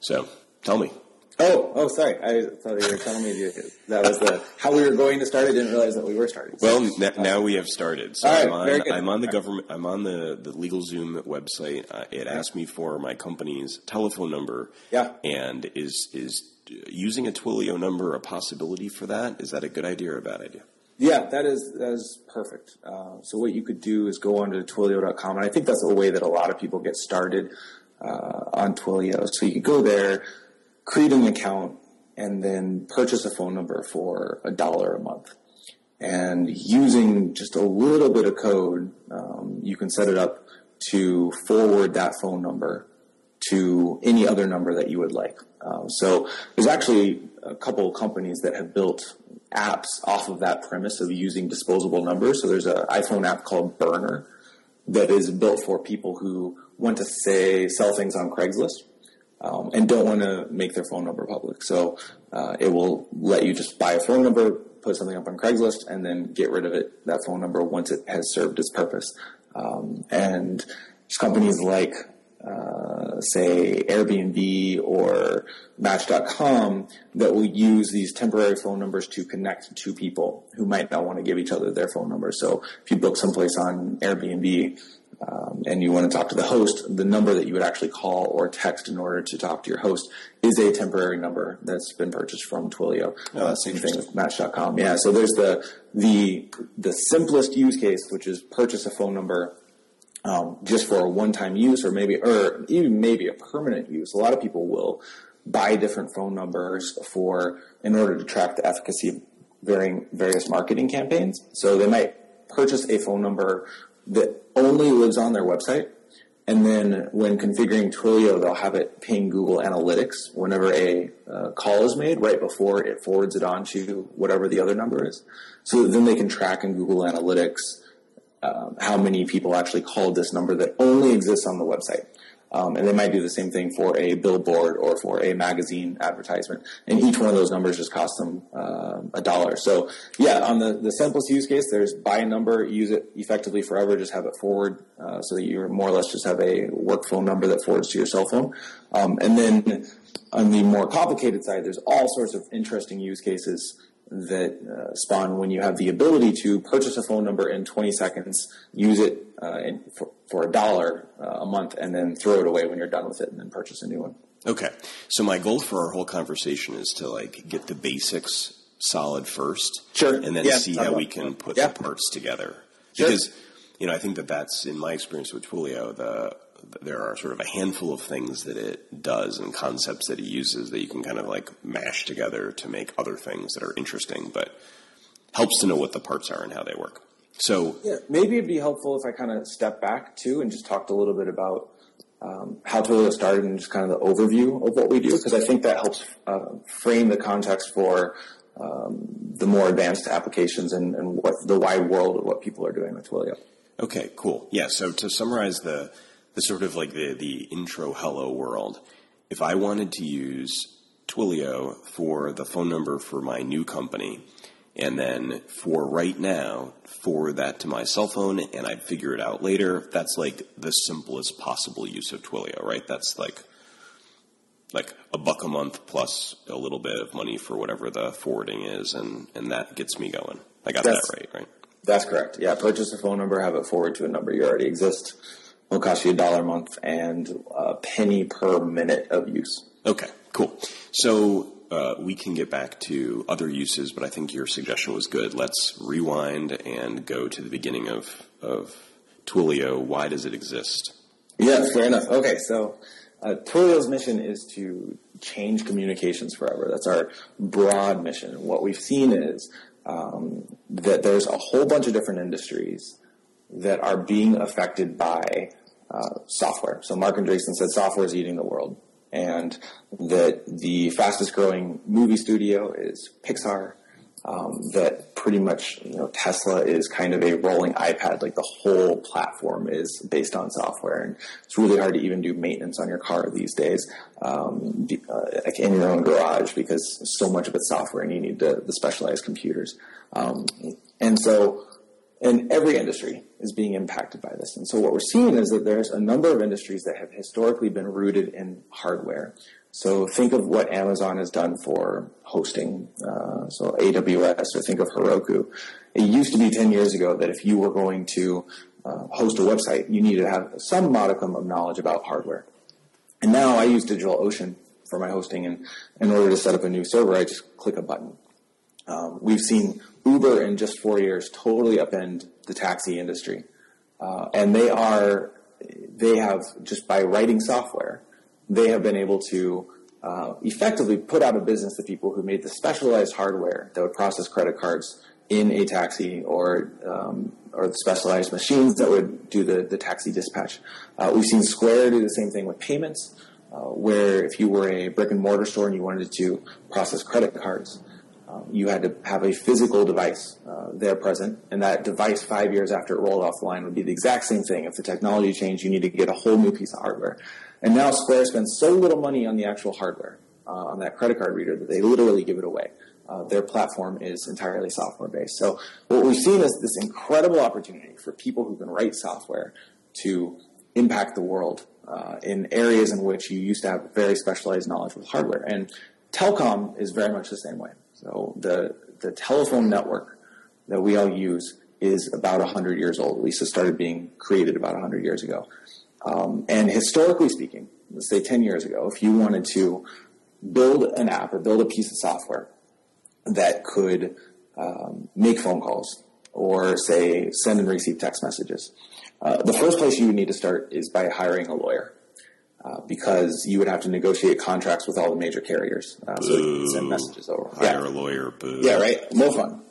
So tell me. Oh, oh, sorry. I thought you were telling me that was the how we were going to start. I didn't realize that we were starting. Well, n- now we have started. So right, I'm on. I'm on the government. I'm on the the LegalZoom website. Uh, it asked me for my company's telephone number. Yeah. And is is using a Twilio number a possibility for that? Is that a good idea or a bad idea? Yeah, that is that is perfect. Uh, so what you could do is go onto Twilio.com, and I think that's a way that a lot of people get started uh, on Twilio. So you could go there, create an account, and then purchase a phone number for a dollar a month. And using just a little bit of code, um, you can set it up to forward that phone number to any other number that you would like. Um, so there's actually a couple of companies that have built apps off of that premise of using disposable numbers. So there's an iPhone app called Burner that is built for people who want to say sell things on Craigslist um, and don't want to make their phone number public. So uh, it will let you just buy a phone number, put something up on Craigslist, and then get rid of it that phone number once it has served its purpose. Um, and companies like uh, say Airbnb or Match.com that will use these temporary phone numbers to connect two people who might not want to give each other their phone number. So if you book someplace on Airbnb um, and you want to talk to the host, the number that you would actually call or text in order to talk to your host is a temporary number that's been purchased from Twilio. Oh, uh, same thing with Match.com. Yeah, so there's the the the simplest use case, which is purchase a phone number um, just for a one-time use or maybe or even maybe a permanent use. A lot of people will buy different phone numbers for in order to track the efficacy of varying various marketing campaigns. So they might purchase a phone number that only lives on their website. And then when configuring Twilio, they'll have it ping Google Analytics whenever a uh, call is made right before it forwards it on to whatever the other number is. So then they can track in Google Analytics um, how many people actually called this number that only exists on the website. Um, and they might do the same thing for a billboard or for a magazine advertisement. And each one of those numbers just costs them uh, a dollar. So, yeah, on the, the simplest use case, there's buy a number, use it effectively forever, just have it forward uh, so that you more or less just have a work phone number that forwards to your cell phone. Um, and then on the more complicated side, there's all sorts of interesting use cases that uh, spawn when you have the ability to purchase a phone number in 20 seconds, use it uh, in, for, for a dollar uh, a month, and then throw it away when you're done with it, and then purchase a new one. Okay. So my goal for our whole conversation is to like get the basics solid first, Sure. and then Yeah, see how we can put Yeah. the parts together. Sure. Because you know, I think that that's in my experience with Twilio. The there are sort of a handful of things that it does and concepts that it uses that you can kind of like mash together to make other things that are interesting, but helps to know what the parts are and how they work. So Yeah, maybe it'd be helpful if I kind of step back too and just talked a little bit about um, how Twilio started and just kind of the overview of what we do, because I think that helps uh, frame the context for um, the more advanced applications and, and what the wide world of what people are doing with Twilio. Okay, cool. Yeah, so to summarize the the sort of like the the intro hello world, if I wanted to use Twilio for the phone number for my new company, and then for right now forward that to my cell phone, and I'd figure it out later. That's like the simplest possible use of Twilio, right? That's like like a buck a month plus a little bit of money for whatever the forwarding is, and and that gets me going. I got That's- that right, right? That's correct. Yeah, purchase a phone number, have it forward to a number you already exist. Will cost you a dollar a month and a penny per minute of use. Okay, cool. So uh, we can get back to other uses, but I think your suggestion was good. Let's rewind and go to the beginning of, of Twilio. Why does it exist? Yeah, fair enough. Okay, so uh, Twilio's mission is to change communications forever. That's our broad mission. What we've seen is um, that there's a whole bunch of different industries that are being affected by uh, software. So Marc Andreessen said software is eating the world, and that the fastest growing movie studio is Pixar. Um, that pretty much you know Tesla is kind of a rolling iPad. Like the whole platform is based on software, and it's really hard to even do maintenance on your car these days, um, uh, like in your own garage because so much of it's software, and you need the, the specialized computers. Um, and so and every industry is being impacted by this. And so what we're seeing is that there's a number of industries that have historically been rooted in hardware So think of what Amazon has done for hosting, uh, so AWS, or think of Heroku. It used to be 10 years ago that if you were going to uh, host a website, you needed to have some modicum of knowledge about hardware. And now I use DigitalOcean for my hosting, and in order to set up a new server, I just click a button. Um, we've seen Uber in just four years totally upend the taxi industry, uh, and they are they have just by writing software, they have been able to uh, effectively put out of business the people who made the specialized hardware that would process credit cards in a taxi or um, or the specialized machines that would do the, the taxi dispatch. Uh, we've seen Square do the same thing with payments, uh, where if you were a brick and mortar store and you wanted to process credit cards, um, you had to have a physical device uh, there present, and that device five years after it rolled off the line would be the exact same thing. If the technology changed, you need to get a whole new piece of hardware. And now Square spends so little money on the actual hardware, uh, on that credit card reader, that they literally give it away. Uh, their platform is entirely software based. So what we've seen is this incredible opportunity for people who can write software to impact the world uh, in areas in which you used to have very specialized knowledge with hardware. And telecom is very much the same way. So the the telephone network that we all use is about 100 years old. At least it started being created about 100 years ago. Um, and historically speaking, let's say 10 years ago, if you wanted to build an app or build a piece of software that could um, make phone calls or say send and receive text messages, uh, the first place you would need to start is by hiring a lawyer. Uh, because you would have to negotiate contracts with all the major carriers uh, so you can send messages over. Hire yeah. a lawyer. Boo. Yeah, right. No fun.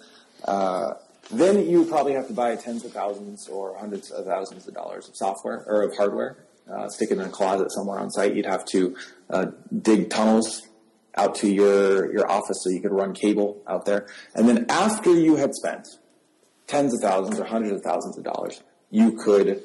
Uh, then you probably have to buy tens of thousands or hundreds of thousands of dollars of software or of hardware. Uh, stick it in a closet somewhere on site. You'd have to uh, dig tunnels out to your your office so you could run cable out there. And then after you had spent tens of thousands or hundreds of thousands of dollars, you could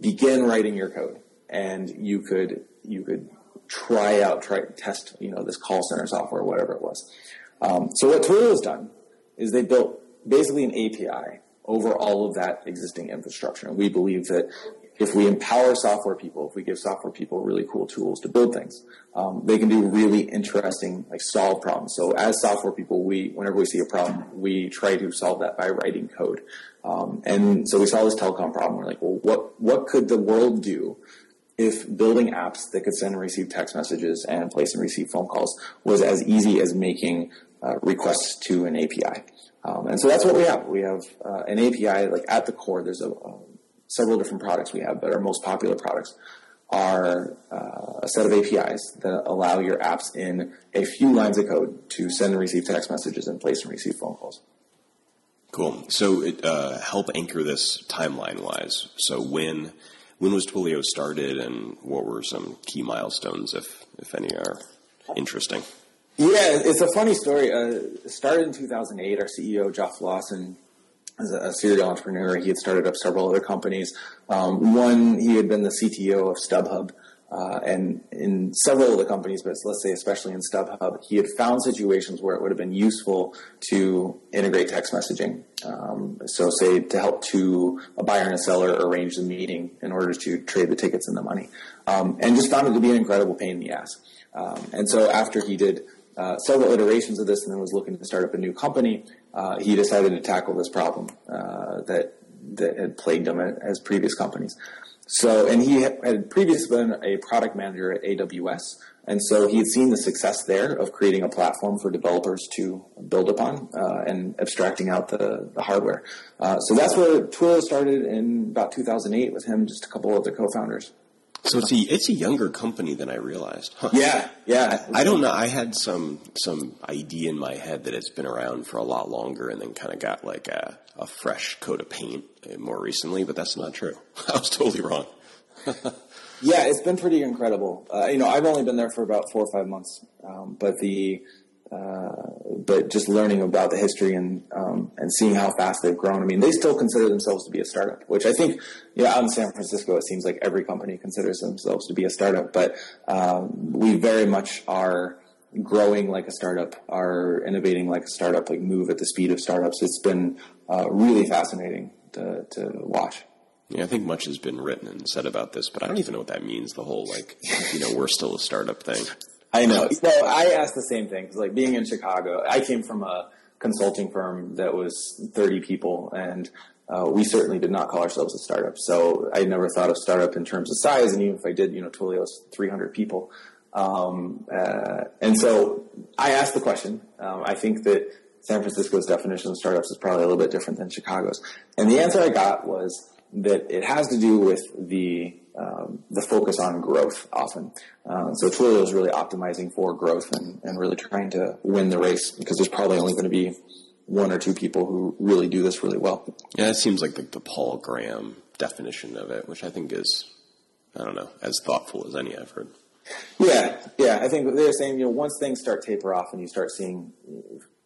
begin writing your code and you could you could try out, try test, you know, this call center software, whatever it was. Um, so what Twilio has done is they built basically an API over all of that existing infrastructure. And we believe that if we empower software people, if we give software people really cool tools to build things, um, they can do really interesting, like solve problems. So as software people, we, whenever we see a problem, we try to solve that by writing code. Um, and so we saw this telecom problem. We're like, well, what, what could the world do if building apps that could send and receive text messages and place and receive phone calls was as easy as making uh, requests to an API. Um, and so that's what we have. We have uh, an API, like at the core, there's a, uh, several different products we have, but our most popular products are uh, a set of APIs that allow your apps in a few lines of code to send and receive text messages and place and receive phone calls. Cool. So it, uh, help anchor this timeline wise. So when when was Twilio started, and what were some key milestones, if if any, are interesting? Yeah, it's a funny story. Uh, started in 2008. Our CEO Jeff Lawson is a, a, serial entrepreneur. He had started up several other companies. Um, one, he had been the CTO of StubHub. Uh, and in several of the companies, but let's say especially in StubHub, he had found situations where it would have been useful to integrate text messaging. Um, so, say to help to a buyer and a seller arrange the meeting in order to trade the tickets and the money, um, and just found it to be an incredible pain in the ass. Um, and so, after he did uh, several iterations of this, and then was looking to start up a new company, uh, he decided to tackle this problem uh, that that had plagued him as previous companies. So, and he had previously been a product manager at AWS, and so he had seen the success there of creating a platform for developers to build upon uh, and abstracting out the, the hardware. Uh, so that's where Twilio started in about 2008 with him, just a couple of the co-founders. So it's a it's a younger company than I realized. Huh. Yeah, yeah. I, I, don't know. I had some some idea in my head that it's been around for a lot longer, and then kind of got like a, a fresh coat of paint more recently. But that's not true. I was totally wrong. yeah, it's been pretty incredible. Uh, you know, I've only been there for about four or five months, um, but the but just learning about the history and um, and seeing how fast they've grown. I mean, they still consider themselves to be a startup, which I think, yeah, out in San Francisco, it seems like every company considers themselves to be a startup. But um, we very much are growing like a startup, are innovating like a startup, like move at the speed of startups. It's been uh, really fascinating to, to watch. Yeah, I think much has been written and said about this, but I don't even know what that means. The whole like, you know, we're still a startup thing. I know. So I asked the same thing because, like, being in Chicago, I came from a consulting firm that was 30 people, and uh, we certainly did not call ourselves a startup. So I never thought of startup in terms of size, and even if I did, you know, Twilio's 300 people. Um, uh, and so I asked the question. Um, I think that San Francisco's definition of startups is probably a little bit different than Chicago's. And the answer I got was that it has to do with the um, the focus on growth often. Uh, so Twilio is really optimizing for growth and, and really trying to win the race because there's probably only going to be one or two people who really do this really well. Yeah, it seems like the, the Paul Graham definition of it, which I think is, I don't know, as thoughtful as any I've heard. Yeah, yeah. I think they're saying, you know, once things start taper off and you start seeing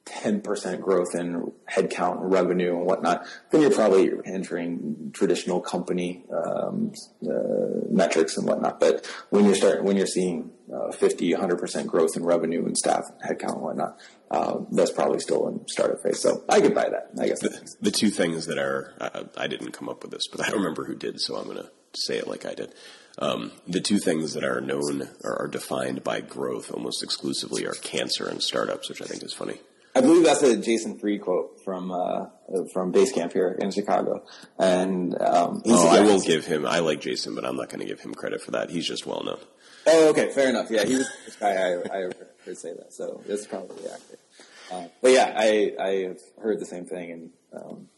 10% growth in headcount and revenue and whatnot, then you're probably entering traditional company um, uh, metrics and whatnot. But when you're starting, when you're seeing uh, 50, 100% growth in revenue and staff headcount and whatnot, uh, that's probably still in startup phase. So I could buy that. I guess the, the two things that are I, I, didn't come up with this, but I don't remember who did, so I'm going to say it like I did. Um, the two things that are known or are defined by growth almost exclusively are cancer and startups, which I think is funny. I believe that's a Jason Fried quote from uh, from Basecamp here in Chicago. And um, oh, I will give him. I like Jason, but I'm not going to give him credit for that. He's just well known. Oh, okay, fair enough. Yeah, he was this guy I, I heard say that, so it's probably accurate. Uh, but yeah, I I have heard the same thing, and um,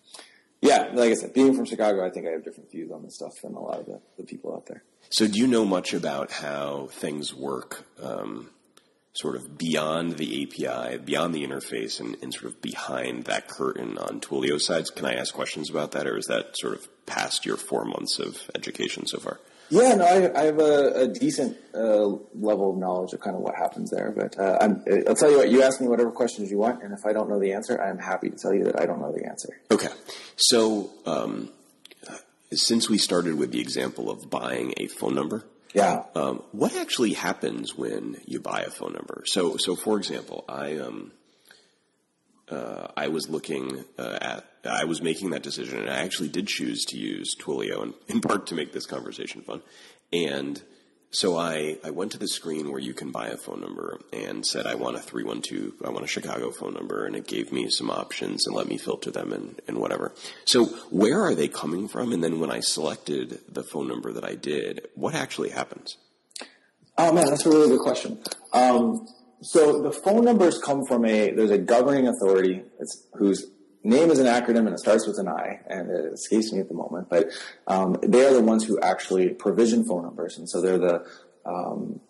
yeah, like I said, being from Chicago, I think I have different views on this stuff than a lot of the, the people out there. So, do you know much about how things work? Um, sort of beyond the API, beyond the interface, and, and, sort of behind that curtain on Twilio sides. Can I ask questions about that, or is that sort of past your four months of education so far? Yeah, no, I, I have a, a decent uh, level of knowledge of kind of what happens there. But uh, i will tell you what, you ask me whatever questions you want, and if I don't know the answer, I'm happy to tell you that I don't know the answer. Okay. So, um, since we started with the example of buying a phone number, yeah. Um, what actually happens when you buy a phone number? So, so for example, I um, uh, I was looking uh, at, I was making that decision, and I actually did choose to use Twilio, in, in part to make this conversation fun. And so I, I went to the screen where you can buy a phone number and said, I want a 312, I want a Chicago phone number, and it gave me some options and let me filter them and, and whatever. So where are they coming from? And then when I selected the phone number that I did, what actually happens? Oh man, that's a really good question. Um, so the phone numbers come from a there's a governing authority whose name is an acronym and it starts with an I, and it escapes me at the moment. But um, they are the ones who actually provision phone numbers, and so they're the um,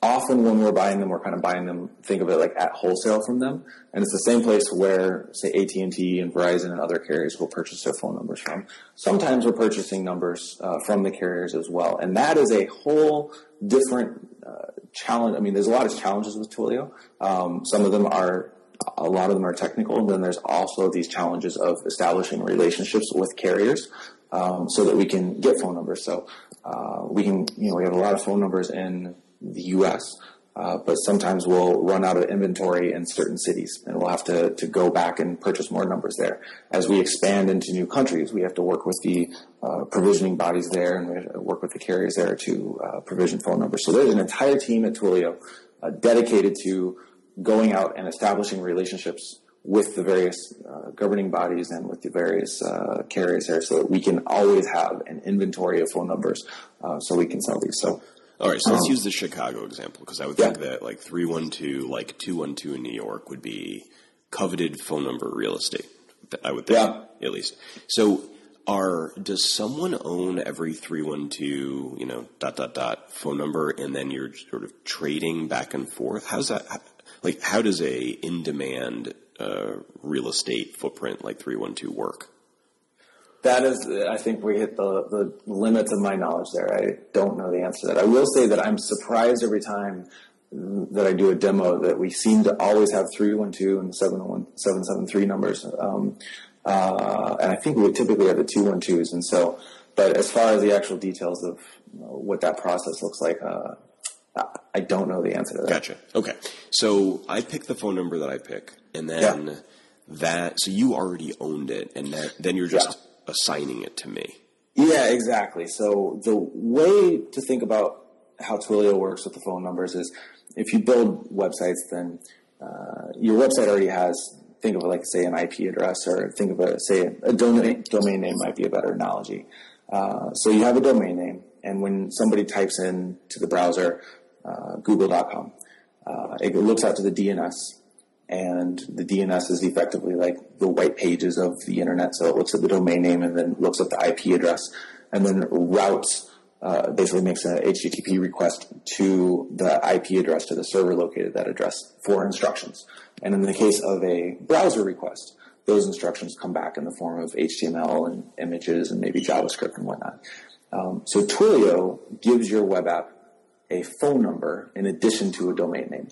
often when we're buying them, we're kind of buying them. Think of it like at wholesale from them, and it's the same place where, say, AT and T and Verizon and other carriers will purchase their phone numbers from. Sometimes we're purchasing numbers uh, from the carriers as well, and that is a whole different uh, challenge. I mean, there's a lot of challenges with Twilio. Um, some of them are a lot of them are technical. Then there's also these challenges of establishing relationships with carriers um, so that we can get phone numbers. So uh, we can, you know, we have a lot of phone numbers in the U.S. Uh, but sometimes we'll run out of inventory in certain cities and we'll have to, to go back and purchase more numbers there. As we expand into new countries, we have to work with the uh, provisioning bodies there and we work with the carriers there to uh, provision phone numbers. So there's an entire team at Twilio uh, dedicated to going out and establishing relationships with the various uh, governing bodies and with the various uh, carriers there so that we can always have an inventory of phone numbers uh, so we can sell these. So, all right, so um, let's use the Chicago example because I would think yeah. that like 312, like 212 in New York would be coveted phone number real estate. I would think, yeah. at least. So, are does someone own every 312 you know dot dot dot phone number and then you're sort of trading back and forth how's that like how does a in demand uh, real estate footprint like 312 work? That is, I think we hit the, the limits of my knowledge there. I don't know the answer to that. I will say that I'm surprised every time that I do a demo that we seem to always have 312 and 773 numbers. Um, uh, and I think we typically have the 212s. And so, but as far as the actual details of what that process looks like, uh, I don't know the answer to that. Gotcha. Okay. So I pick the phone number that I pick, and then yeah. that. So you already owned it, and that, then you're just yeah. assigning it to me. Yeah, exactly. So the way to think about how Twilio works with the phone numbers is if you build websites, then uh, your website already has think of it like say an IP address, or think of a say a domain domain name might be a better analogy. Uh, so you have a domain name, and when somebody types in to the browser Google.com, uh, it looks out to the DNS, and the DNS is effectively like the white pages of the internet. So it looks at the domain name and then looks at the IP address, and then routes. Uh, basically makes an HTTP request to the IP address to the server located that address for instructions. And in the case of a browser request, those instructions come back in the form of HTML and images and maybe JavaScript and whatnot. Um, so Twilio gives your web app a phone number in addition to a domain name.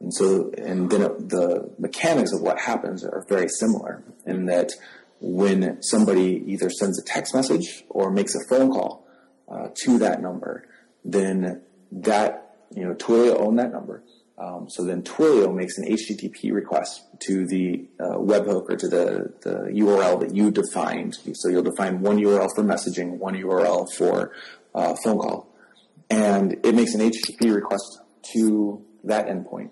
And so, and then the mechanics of what happens are very similar in that when somebody either sends a text message or makes a phone call uh, to that number, then that, you know, Twilio own that number. Um, so then Twilio makes an HTTP request to the uh, webhook or to the, the URL that you defined. So you'll define one URL for messaging, one URL for uh, phone call. And it makes an HTTP request to that endpoint.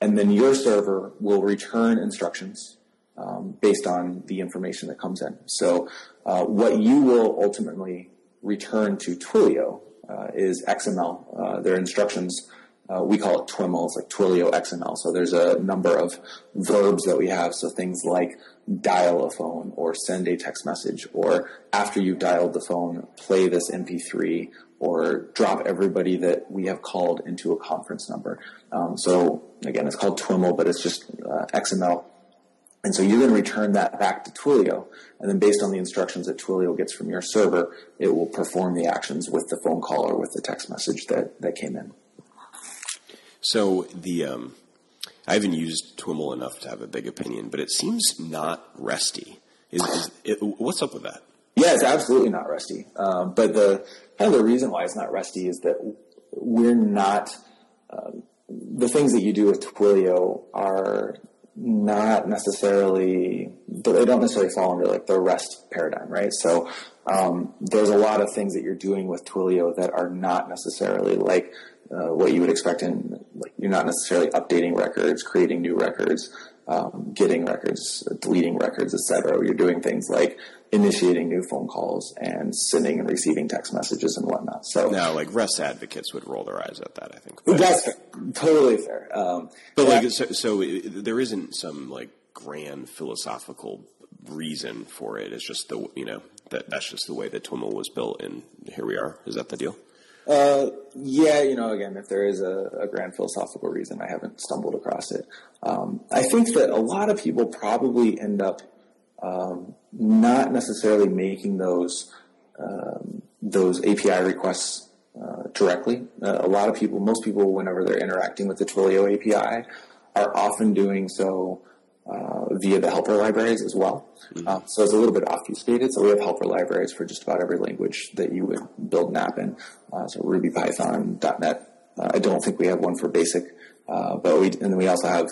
And then your server will return instructions um, based on the information that comes in. So uh, what you will ultimately return to Twilio uh, is XML. Uh, their instructions uh, we call it TWIML. It's like Twilio XML. So there's a number of verbs that we have. So things like dial a phone or send a text message or after you've dialed the phone, play this MP3 or drop everybody that we have called into a conference number. Um, so again, it's called TWIML, but it's just uh, XML. And so you're going to return that back to Twilio, and then based on the instructions that Twilio gets from your server, it will perform the actions with the phone call or with the text message that, that came in. So the um, I haven't used TWIML enough to have a big opinion, but it seems not resty. Is, is it, what's up with that? Yeah, it's absolutely not RESTy. Um, but the kind of the reason why it's not RESTy is that we're not um, the things that you do with Twilio are not necessarily they don't necessarily fall under like the REST paradigm, right? So um, there's a lot of things that you're doing with Twilio that are not necessarily like uh, what you would expect in like you're not necessarily updating records, creating new records, um, getting records, deleting records, etc. You're doing things like initiating new phone calls and sending and receiving text messages and whatnot. So now, like REST advocates would roll their eyes at that. I think but, that's fair. totally fair. Um, but like, so, so it, there isn't some like grand philosophical reason for it. It's just the you know that that's just the way that TWIML was built, and here we are. Is that the deal? Uh, yeah, you know, again, if there is a, a, grand philosophical reason, I haven't stumbled across it. Um, I think that a lot of people probably end up um, not necessarily making those um, those API requests uh, directly. Uh, a lot of people, most people, whenever they're interacting with the Twilio API, are often doing so uh, via the helper libraries as well. Mm-hmm. Uh, so it's a little bit obfuscated. So we have helper libraries for just about every language that you would build an app in. Uh, so Ruby, Python, .NET. Uh, I don't think we have one for Basic, uh, but we and then we also have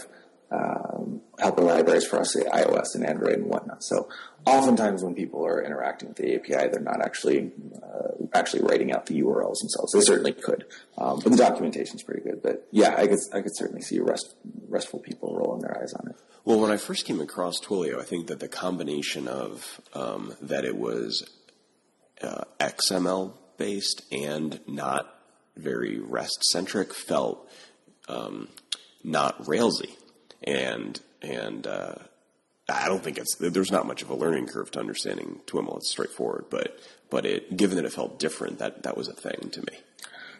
um, helper libraries for us, iOS and Android and whatnot. So oftentimes when people are interacting with the API, they're not actually uh, actually writing out the URLs themselves. They certainly could, um, but the documentation is pretty good. But yeah, I could I could certainly see rest, restful people rolling their eyes on it. Well, when I first came across Twilio, I think that the combination of um, that it was uh, XML based and not very REST centric felt um, not Railsy and and uh, I don't think it's there's not much of a learning curve to understanding TWIML. It's straightforward, but but it given that it felt different, that that was a thing to me.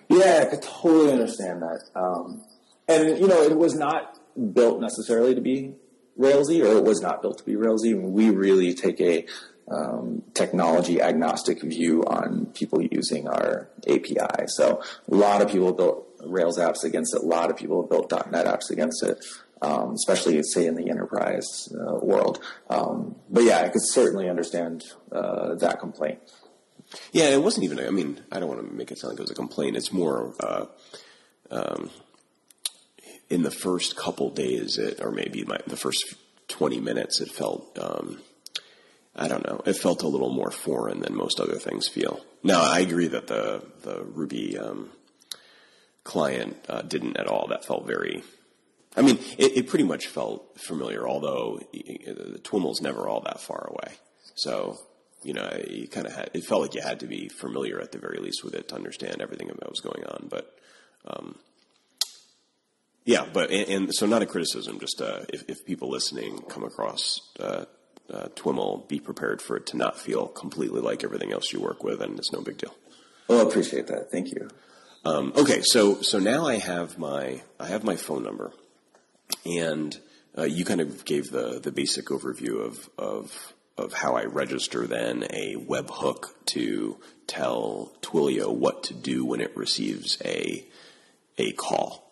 Yeah, I could totally understand that. Um, and you know, it was not built necessarily to be Railsy, or it was not built to be Railsy. We really take a um, technology agnostic view on people using our API. So a lot of people built Rails apps against it. A lot of people built .NET apps against it um, especially say in the enterprise uh, world. Um, but yeah, I could certainly understand uh, that complaint. Yeah, it wasn't even. I mean, I don't want to make it sound like it was a complaint. It's more. Uh, um, in the first couple days, it, or maybe my, the first twenty minutes, it felt. Um, I don't know. It felt a little more foreign than most other things feel. Now, I agree that the the Ruby um, client uh, didn't at all. That felt very. I mean, it, it pretty much felt familiar, although the TWIML's never all that far away. So you know, you kind of had. It felt like you had to be familiar at the very least with it to understand everything that was going on. But um, yeah, but and, and, so not a criticism. Just uh, if, if, people listening come across uh, uh, TWIML, be prepared for it to not feel completely like everything else you work with, and it's no big deal. Well, I appreciate that. Thank you. Um, okay, so so now I have my I have my phone number, and uh, you kind of gave the the basic overview of of of how I register then a webhook to tell Twilio what to do when it receives a a call,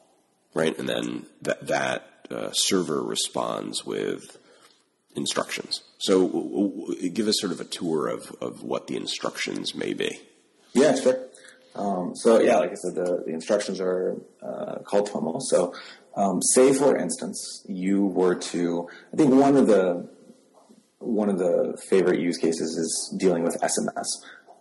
right? And then that that uh, server responds with instructions. So, w- w- give us sort of a tour of, of what the instructions may be. Yeah, sure. Um, so yeah, like I said, the, the instructions are uh, called TWIML. So um, say, for instance, you were to, I think one of the one of the favorite use cases is dealing with SMS.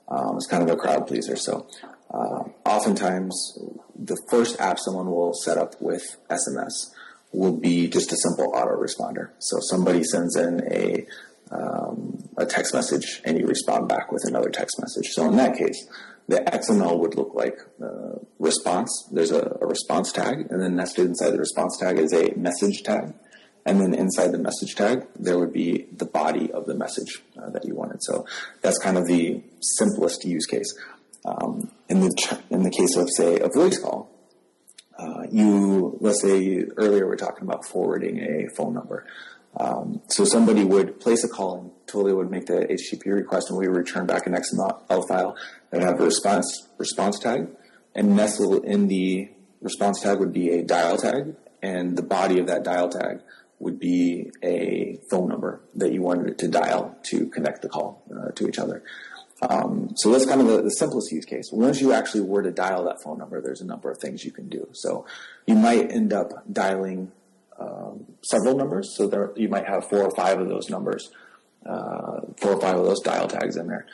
Um, it's kind of a crowd pleaser. So uh, oftentimes, the first app someone will set up with SMS will be just a simple autoresponder. So somebody sends in a um, a text message and you respond back with another text message. So in that case, the XML would look like uh, response. There's a, a, response tag, and then nested inside the response tag is a message tag. And then inside the message tag, there would be the body of the message uh, that you wanted. So that's kind of the simplest use case. Um, in the in the case of say a voice call, uh, you let's say earlier we are talking about forwarding a phone number. Um, so somebody would place a call and Twilio would make the HTTP request and we would return back an XML file that have a response response tag and nestled in the response tag would be a dial tag and the body of that dial tag would be a phone number that you wanted to dial to connect the call uh, to each other. Um, so that's kind of the, the, simplest use case. Once you actually were to dial that phone number, there's a number of things you can do. So you might end up dialing um, several numbers. So there, you might have four or five of those numbers, uh, four or five of those dial tags in there.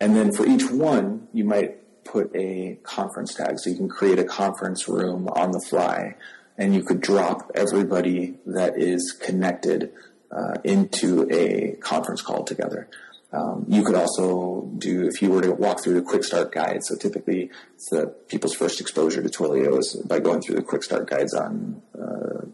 And then for each one, you might put a conference tag. So you can create a conference room on the fly and you could drop everybody that is connected uh, into a conference call together. Um, you could also do, if you were to walk through the quick start guide, so typically the people's first exposure to Twilio is by going through the quick start guides on, uh,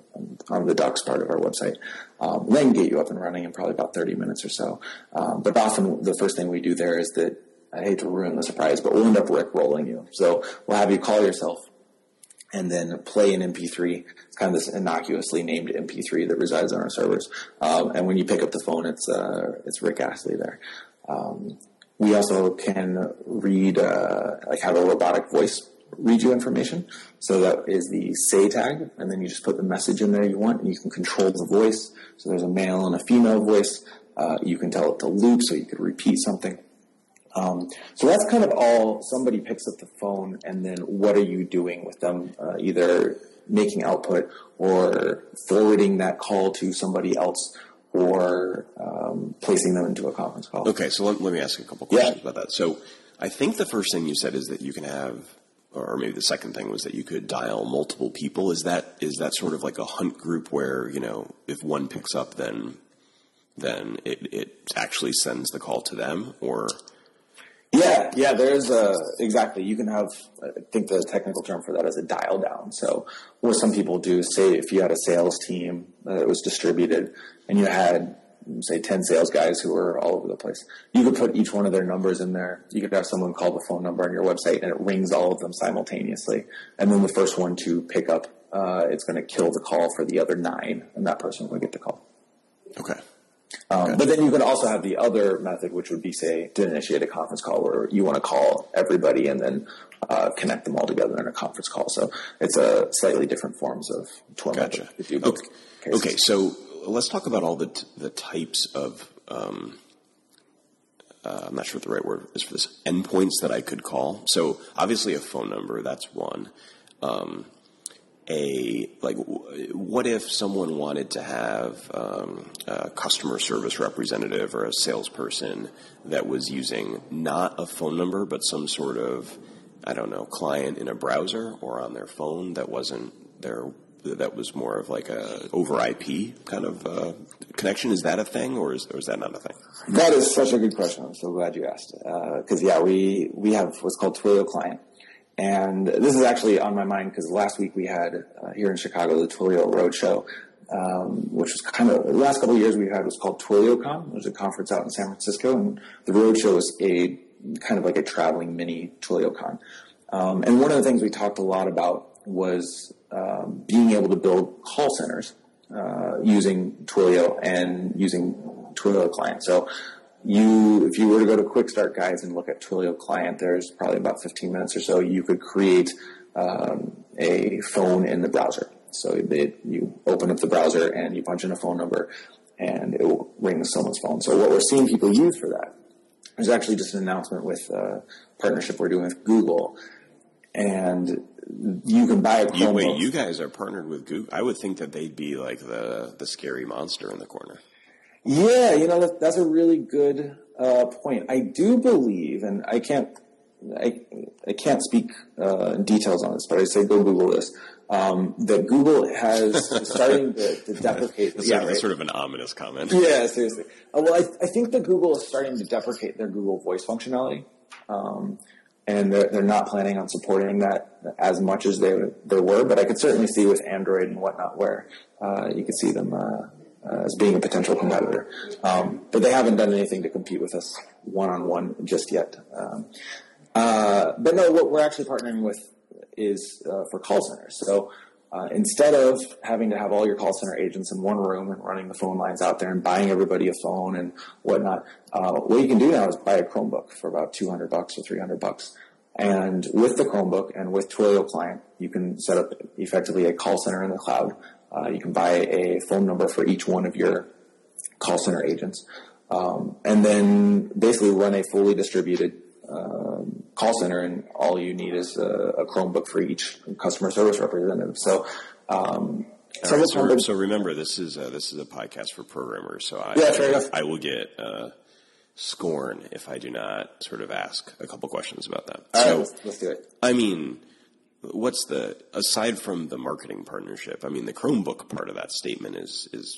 on the docs part of our website. Um, then get you up and running in probably about 30 minutes or so. Um, but often the first thing we do there is that I hate to ruin the surprise, but we'll end up Rick rolling you. So we'll have you call yourself and then play an MP3. It's kind of this innocuously named MP3 that resides on our servers. Um, and when you pick up the phone, it's uh, it's Rick Astley there. Um, we also can read, uh, like have a robotic voice read you information. So that is the say tag, and then you just put the message in there you want, and you can control the voice. So there's a male and a female voice. Uh, you can tell it to loop, so you could repeat something. Um, so that's kind of all. Somebody picks up the phone, and then what are you doing with them? Uh, either making output or forwarding that call to somebody else or um, placing them into a conference call. Okay, so let, let me ask a couple questions yeah. about that. So I think the first thing you said is that you can have, or maybe the second thing was that you could dial multiple people. Is that is that sort of like a hunt group where you know if one picks up, then then it, it actually sends the call to them, or yeah, yeah, there's a, exactly. You can have, I think the technical term for that is a dial down. So, what some people do, say if you had a sales team that was distributed and you had, say, 10 sales guys who were all over the place, you could put each one of their numbers in there. You could have someone call the phone number on your website and it rings all of them simultaneously. And then the first one to pick up, uh, it's going to kill the call for the other nine, and that person will get the call. Okay. Um, okay. But then you could also have the other method, which would be, say, to initiate a conference call where you want to call everybody and then uh, connect them all together in a conference call. So it's a slightly different forms of telemetry. Gotcha. Okay. okay, so let's talk about all the t- the types of. Um, uh, I'm not sure what the right word is for this endpoints that I could call. So obviously a phone number, that's one. Um, a like what if someone wanted to have um, a customer service representative or a salesperson that was using not a phone number but some sort of I don't know, client in a browser or on their phone that wasn't their that was more of like a over IP kind of uh, connection. Is that a thing, or is or is that not a thing? That is such a good question. I'm so glad you asked. Because uh, yeah, we we have what's called Twilio Client, and this is actually on my mind because last week we had uh, here in Chicago the Twilio Roadshow, um, which was kind of the last couple of years we had was called TwilioCon. It was a conference out in San Francisco, and the Roadshow was a kind of like a traveling mini TwilioCon. Um, and one of the things we talked a lot about was um, being able to build call centers uh, using Twilio and using Twilio client. So you, if you were to go to Quick Start Guides and look at Twilio client, there's probably about 15 minutes or so. You could create um, a phone in the browser. So you open up the browser and you punch in a phone number, and it will ring someone's phone. So what we're seeing people use for that is actually just an announcement with a partnership we're doing with Google, and you can buy a Chromebook. You, wait, you guys are partnered with Google. I would think that they'd be like the the scary monster in the corner. Yeah, you know that, that's a really good uh, point. I do believe, and I can't, I, I can't speak uh, details on this, but I say go Google this. Um, that Google has starting to, to deprecate. that's, yeah, sort, right? sort of an ominous comment. Yeah, seriously. Uh, well, I, I, think that Google is starting to deprecate their Google Voice functionality. Um, and they're, they're not planning on supporting that as much as they they were. But I could certainly see with Android and whatnot where uh, you could see them uh, as being a potential competitor. Um, but they haven't done anything to compete with us one on one just yet. Um, uh, but no, what we're actually partnering with is uh, for call centers. So. Uh, instead of having to have all your call center agents in one room and running the phone lines out there and buying everybody a phone and whatnot, uh, what you can do now is buy a Chromebook for about 200 bucks or 300 bucks. And with the Chromebook and with Twilio client, you can set up effectively a call center in the cloud. Uh, you can buy a phone number for each one of your call center agents. Um, and then basically run a fully distributed um, call center, and all you need is a, a, Chromebook for each customer service representative. So. Um, right, so, so, remember, this is a, this is a podcast for programmers. So I, yeah, I, I will get uh, scorn if I do not sort of ask a couple questions about that. All so, right, let's, let's do it. I mean, what's the aside from the marketing partnership? I mean, the Chromebook part of that statement is is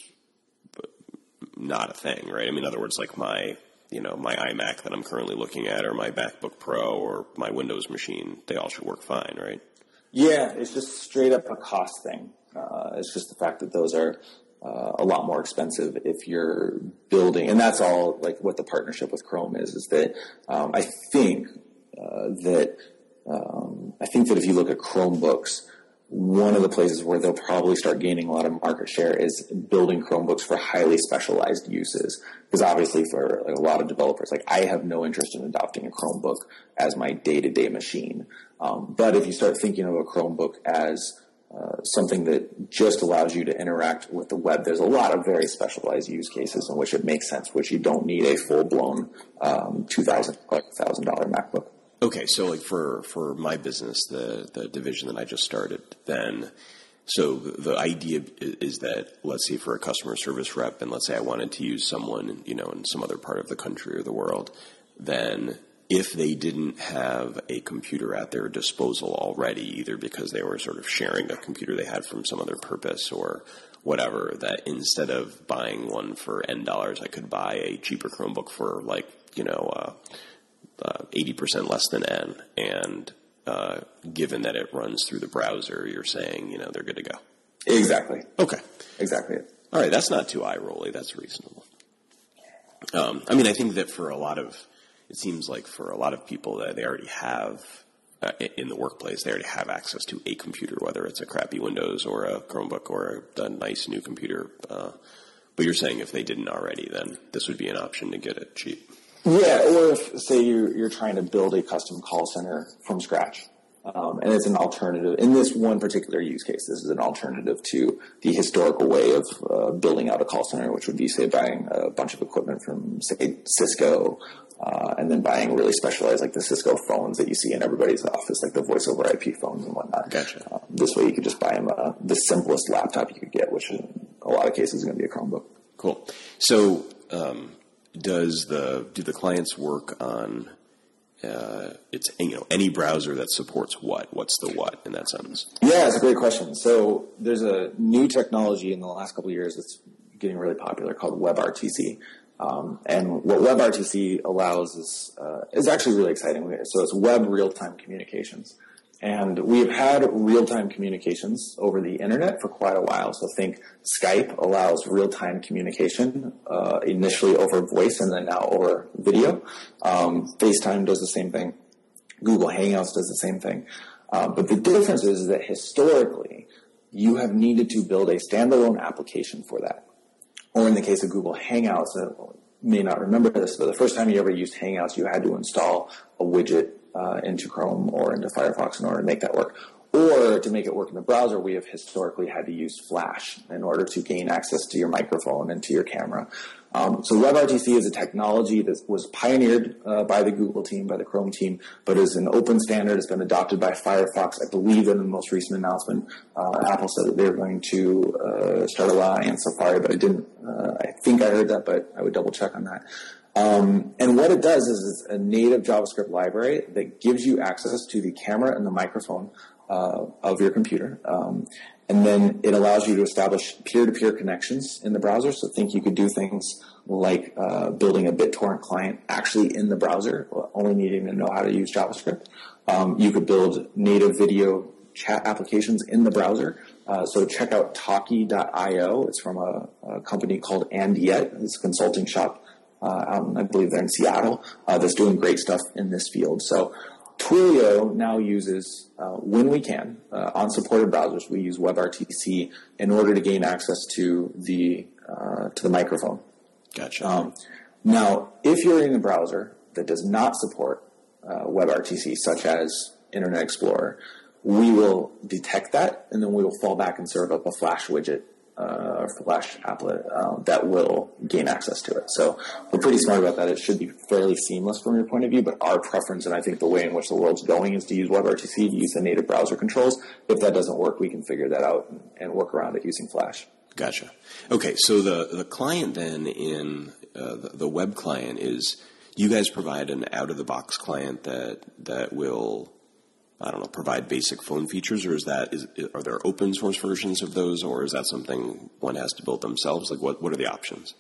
not a thing, right? I mean, in other words, like my you know, my iMac that I'm currently looking at, or my MacBook Pro, or my Windows machine, they all should work fine, right? Yeah, it's just straight up a cost thing. Uh, it's just the fact that those are uh, a lot more expensive if you're building, and that's all like what the partnership with Chrome is. Is that um, I think uh, that um, I think that if you look at Chromebooks, one of the places where they'll probably start gaining a lot of market share is building Chromebooks for highly specialized uses. Because obviously, for like a lot of developers, like I have no interest in adopting a Chromebook as my day-to-day machine. Um, but if you start thinking of a Chromebook as uh, something that just allows you to interact with the web. There's a lot of very specialized use cases in which it makes sense, which you don't need a full blown um, two thousand dollar MacBook. Okay, so like for for my business, the the division that I just started, then so the idea is that let's say for a customer service rep, and let's say I wanted to use someone you know in some other part of the country or the world, then if they didn't have a computer at their disposal already, either because they were sort of sharing a computer they had from some other purpose or whatever, that instead of buying one for N dollars, I could buy a cheaper Chromebook for like you know. Uh, uh, 80% less than N. And uh, given that it runs through the browser, you're saying, you know, they're good to go. Exactly. Okay. Exactly. All right. That's not too eye rolly. That's reasonable. Um, I mean, I think that for a lot of, it seems like for a lot of people that they already have uh, in the workplace, they already have access to a computer, whether it's a crappy Windows or a Chromebook or a, a nice new computer. Uh, but you're saying if they didn't already, then this would be an option to get it cheap. Yeah, or if say you're, you're trying to build a custom call center from scratch, um, and it's an alternative. In this one particular use case, this is an alternative to the historical way of uh, building out a call center, which would be say buying a bunch of equipment from say Cisco, uh, and then buying really specialized like the Cisco phones that you see in everybody's office, like the voice over IP phones and whatnot. Gotcha. Uh, this way, you could just buy them uh, the simplest laptop you could get, which in a lot of cases is going to be a Chromebook. Cool. So. Um does the do the clients work on uh, it's you know any browser that supports what? What's the what in that sentence? Yeah, it's a great question. So there's a new technology in the last couple of years that's getting really popular called WebRTC. Um, and what WebRTC allows is uh, is actually really exciting. So it's web real time communications. And we've had real-time communications over the internet for quite a while. So think Skype allows real-time communication, uh, initially over voice and then now over video. Um, FaceTime does the same thing. Google Hangouts does the same thing. Uh, but the difference is that historically, you have needed to build a standalone application for that. Or in the case of Google Hangouts, uh, may not remember this, but the first time you ever used Hangouts, you had to install a widget uh, into Chrome or into Firefox in order to make that work. Or to make it work in the browser, we have historically had to use Flash in order to gain access to your microphone and to your camera. Um, so WebRTC is a technology that was pioneered uh, by the Google team, by the Chrome team, but is an open standard. It's been adopted by Firefox. I believe in the most recent announcement, uh, Apple said that they were going to uh, start allowing in Safari, but I didn't. Uh, I think I heard that, but I would double check on that. Um, and what it does is it's a native JavaScript library that gives you access to the camera and the microphone uh, of your computer. Um, and then it allows you to establish peer-to-peer connections in the browser. So think you could do things like uh, building a BitTorrent client actually in the browser, only needing to know how to use JavaScript. Um, you could build native video chat applications in the browser. Uh, so check out Talky.io. It's from a, a company called &yet. It's a consulting shop uh, I believe they're in Seattle, uh, that's doing great stuff in this field. So Twilio now uses, uh, when we can, uh, on supported browsers, we use WebRTC in order to gain access to the uh, to the microphone. Gotcha. Um, now, if you're in a browser that does not support uh, WebRTC, such as Internet Explorer, we will detect that, and then we will fall back and serve up a Flash widget uh, Flash applet uh, that will gain access to it. So we're pretty smart about that. It should be fairly seamless from your point of view, but our preference and I think the way in which the world's going is to use WebRTC to use the native browser controls. If that doesn't work, we can figure that out and, and work around it using Flash. Gotcha. Okay, so the the client then in uh, the, the web client is you guys provide an out of the box client that that will I don't know, provide basic phone features, or is that is are there open source versions of those, or is that something one has to build themselves? Like, what what are the options?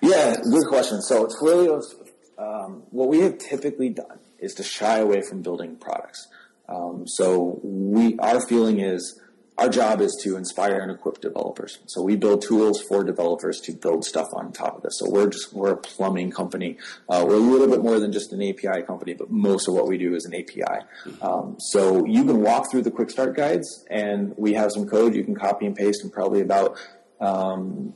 Yeah, good question. So Twilio's um, what we have typically done is to shy away from building products. Um, so we our feeling is our job is to inspire and equip developers. So we build tools for developers to build stuff on top of this. So we're just we're a plumbing company. Uh, we're a little bit more than just an API company, but most of what we do is an API. Um, so you can walk through the quick start guides, and we have some code you can copy and paste, and probably about um,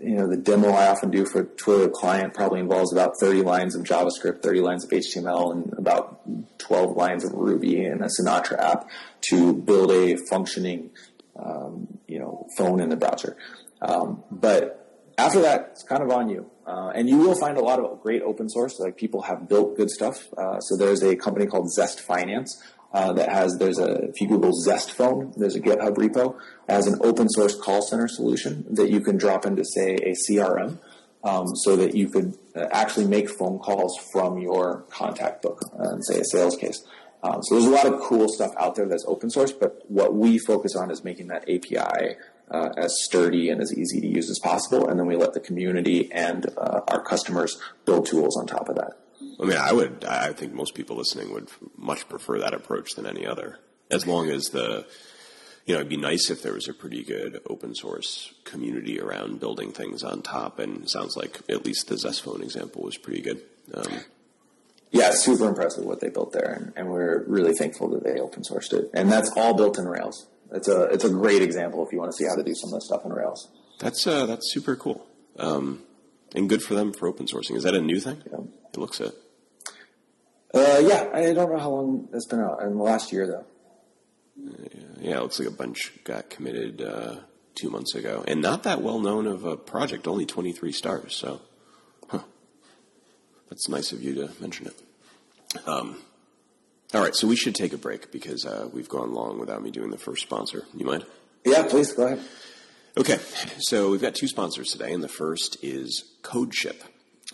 you know, the demo I often do for Twilio client probably involves about 30 lines of JavaScript, 30 lines of HTML, and about 12 lines of Ruby in a Sinatra app to build a functioning, um, you know, phone in the browser. Um, but after that, it's kind of on you. Uh, and you will find a lot of great open source, like people have built good stuff. Uh, so there's a company called Zest Finance uh, that has there's a if you Google Zest Phone, there's a GitHub repo as an open source call center solution that you can drop into say a CRM, um, so that you could uh, actually make phone calls from your contact book and say a sales case. Um, so there's a lot of cool stuff out there that's open source, but what we focus on is making that API uh, as sturdy and as easy to use as possible, and then we let the community and uh, our customers build tools on top of that. I mean, I would. I think most people listening would much prefer that approach than any other. As long as the, you know, it'd be nice if there was a pretty good open source community around building things on top. And sounds like at least the Zest Phone example was pretty good. Um, yeah, super impressive what they built there, and, and, we're really thankful that they open sourced it. And that's all built in Rails. It's a it's a great example if you want to see how to do some of that stuff in Rails. That's uh, that's super cool. Um, and good for them for open sourcing. Is that a new thing? Yeah. It looks it. Uh, yeah, I don't know how long it's been out. In the last year, though. Yeah, it looks like a bunch got committed uh, two months ago, and not that well known of a project. Only twenty three stars. So, huh. that's nice of you to mention it. Um, all right, so we should take a break because uh, we've gone long without me doing the first sponsor. You mind? Yeah, please go ahead. Okay, so we've got two sponsors today, and the first is CodeShip.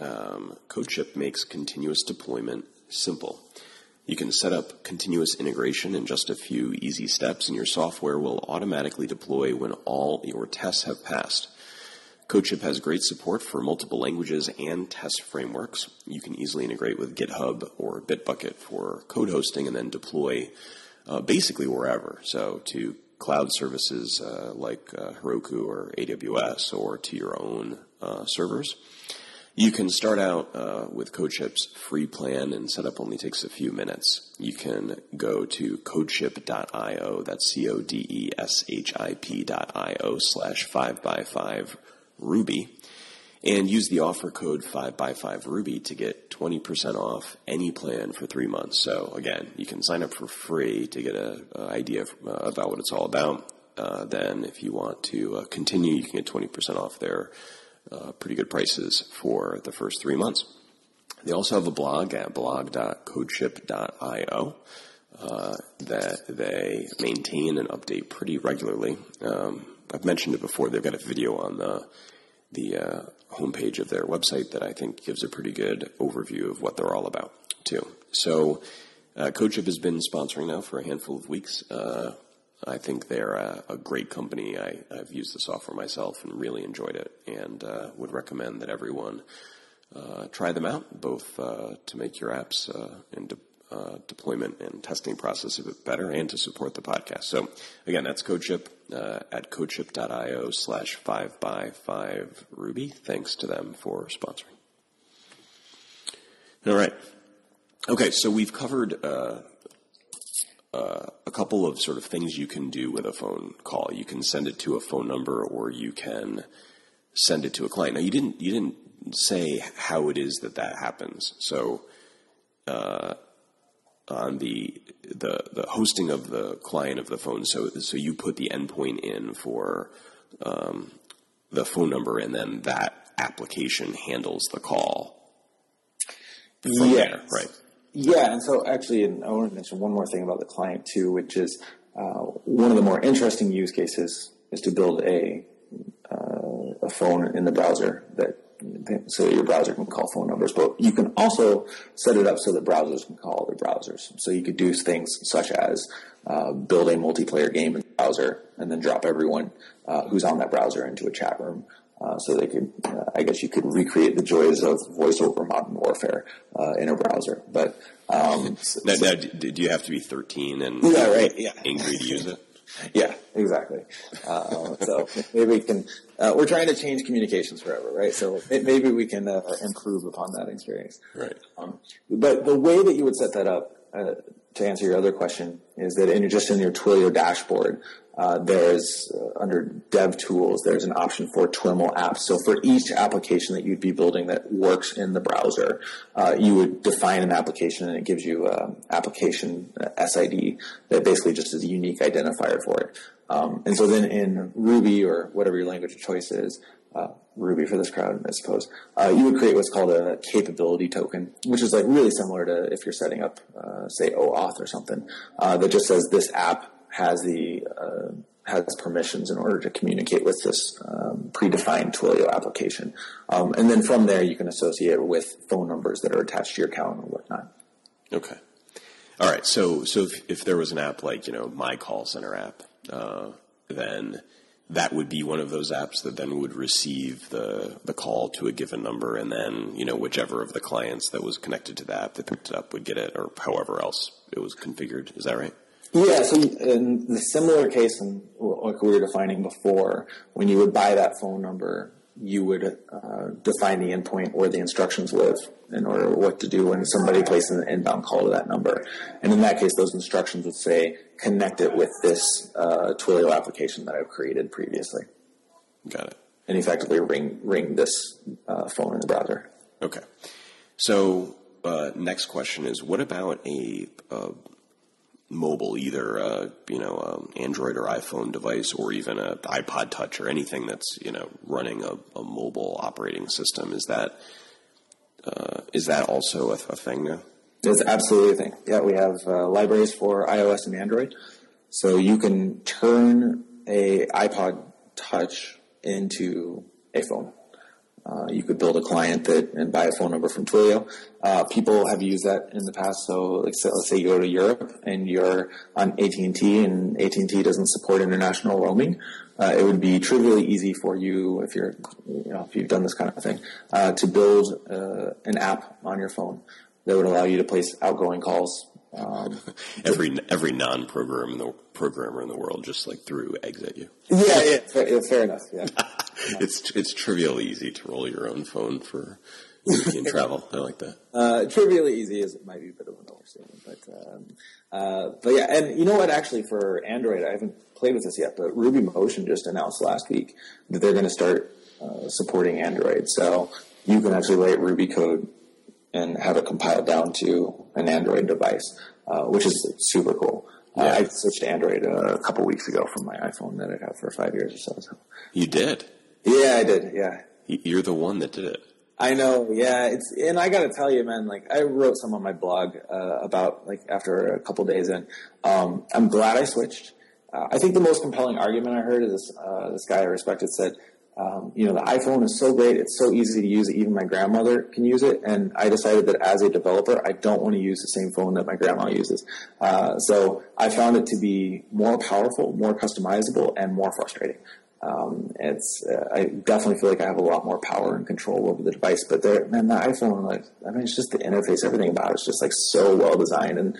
Um, CodeShip makes continuous deployment simple. You can set up continuous integration in just a few easy steps, and your software will automatically deploy when all your tests have passed. CodeShip has great support for multiple languages and test frameworks. You can easily integrate with GitHub or Bitbucket for code hosting and then deploy uh, basically wherever. So to cloud services uh, like uh, Heroku or AWS or to your own uh, servers. You can start out uh, with CodeShip's free plan and setup only takes a few minutes. You can go to codeship.io, that's C-O-D-E-S-H-I-P dot I-O slash 5 by 5 Ruby and use the offer code five by five Ruby to get 20% off any plan for three months. So again, you can sign up for free to get an idea uh, about what it's all about. Uh, then if you want to uh, continue, you can get 20% off their uh, pretty good prices for the first three months. They also have a blog at blog.codeship.io uh, that they maintain and update pretty regularly. Um, I've mentioned it before. They've got a video on the the uh, homepage of their website that I think gives a pretty good overview of what they're all about too. So, uh, CodeShip has been sponsoring now for a handful of weeks. Uh, I think they're a, a great company. I, have used the software myself and really enjoyed it, and uh, would recommend that everyone uh, try them out, both uh, to make your apps and de- uh, deployment and testing process a bit better and to support the podcast. So again, that's CodeShip uh, at codeship.io slash 5 by 5 Ruby. Thanks to them for sponsoring. All right. Okay, so we've covered uh, uh, a couple of sort of things you can do with a phone call. You can send it to a phone number, or you can send it to a client. Now, you didn't you didn't say how it is that that happens. So, uh, on the the the hosting of the client of the phone. So so you put the endpoint in for um, the phone number, and then that application handles the call. From yes. there, right? Yeah, and so actually, and I want to mention one more thing about the client too, which is uh, one of the more interesting use cases is to build a uh, a phone in the browser that so your browser can call phone numbers, but you can also set it up so that browsers can call other browsers. So you could do things such as uh, build a multiplayer game in the browser and then drop everyone uh, who's on that browser into a chat room. Uh, so they could, uh, I guess you could recreate the joys of voiceover modern warfare uh, in a browser. But um, now, so, now, do you have to be 13 and yeah, right, yeah. angry to use it? Yeah, exactly. Uh, so maybe we can. Uh, we're trying to change communications forever, right? So maybe we can uh, improve upon that experience. Right. Um, but the way that you would set that up, uh, to answer your other question, is that in just in your Twilio dashboard, uh, there's uh, under Dev Tools, there's an option for TwiML apps. So for each application that you'd be building that works in the browser, uh, you would define an application, and it gives you an application uh, SID that basically just is a unique identifier for it. Um, and so then in Ruby or whatever your language of choice is, uh, Ruby for this crowd, I suppose, uh, you would create what's called a capability token, which is like really similar to if you're setting up, uh, say, OAuth or something, uh, that just says this app has the uh, has permissions in order to communicate with this um, predefined Twilio application. Um, and then from there, you can associate it with phone numbers that are attached to your account or whatnot. Okay. All right. So, so if, if there was an app like, you know, my call center app, uh, then that would be one of those apps that then would receive the, the call to a given number and then, you know, whichever of the clients that was connected to the app that picked it up would get it or however else it was configured. Is that right? Yeah, so in the similar case, like we were defining before, when you would buy that phone number, you would uh, define the endpoint where the instructions live in order what to do when somebody places an inbound call to that number. And in that case, those instructions would say connect it with this uh, Twilio application that I've created previously. Got it. And effectively ring ring this uh, phone in the browser. Okay. So uh, next question is, what about a mobile, either a, you know um, Android or iPhone device, or even a iPod Touch or anything that's you know running a, a mobile operating system. Is that uh, is that also a, a thing now? It's absolutely a thing. Yeah, we have uh, libraries for iOS and Android, so you can turn a iPod Touch into a phone. Uh, you could build a client that and buy a phone number from Twilio. Uh, people have used that in the past. So, like, so let's say you go to Europe and you're on AT and T, and AT and T doesn't support international roaming. Uh, it would be trivially easy for you if you're, you know, if you've done this kind of thing, uh, to build uh, an app on your phone that would allow you to place outgoing calls. Um, every every non programmer in the programmer in the world just like threw eggs at you. Yeah, yeah, fair, fair enough. Yeah. it's it's trivially easy to roll your own phone for European travel. I like that. Uh, trivially easy is might be a bit of an overstatement, but um, uh, but yeah, and you know what? Actually, for Android, I haven't played with this yet, but RubyMotion just announced last week that they're going to start uh, supporting Android. So you can actually write Ruby code and have it compiled down to an Android device, uh, which is super cool. Uh. I switched to Android a couple weeks ago from my iPhone that I'd had for five years or so. so. You did? Yeah, I did. Yeah. You're the one that did it. I know, yeah. It's and I got to tell you, man. Like I wrote some on my blog uh, about like after a couple days in. Um, I'm glad I switched. Uh, I think the most compelling argument I heard is this, uh, this guy I respected said, um, you know, the iPhone is so great; it's so easy to use. That even my grandmother can use it. And I decided that as a developer, I don't want to use the same phone that my grandma uses. Uh, so I found it to be more powerful, more customizable, and more frustrating. Um, it's uh, I definitely feel like I have a lot more power and control over the device. But there, man, the iPhone, like I mean, it's just the interface, everything about it's just like so well designed. And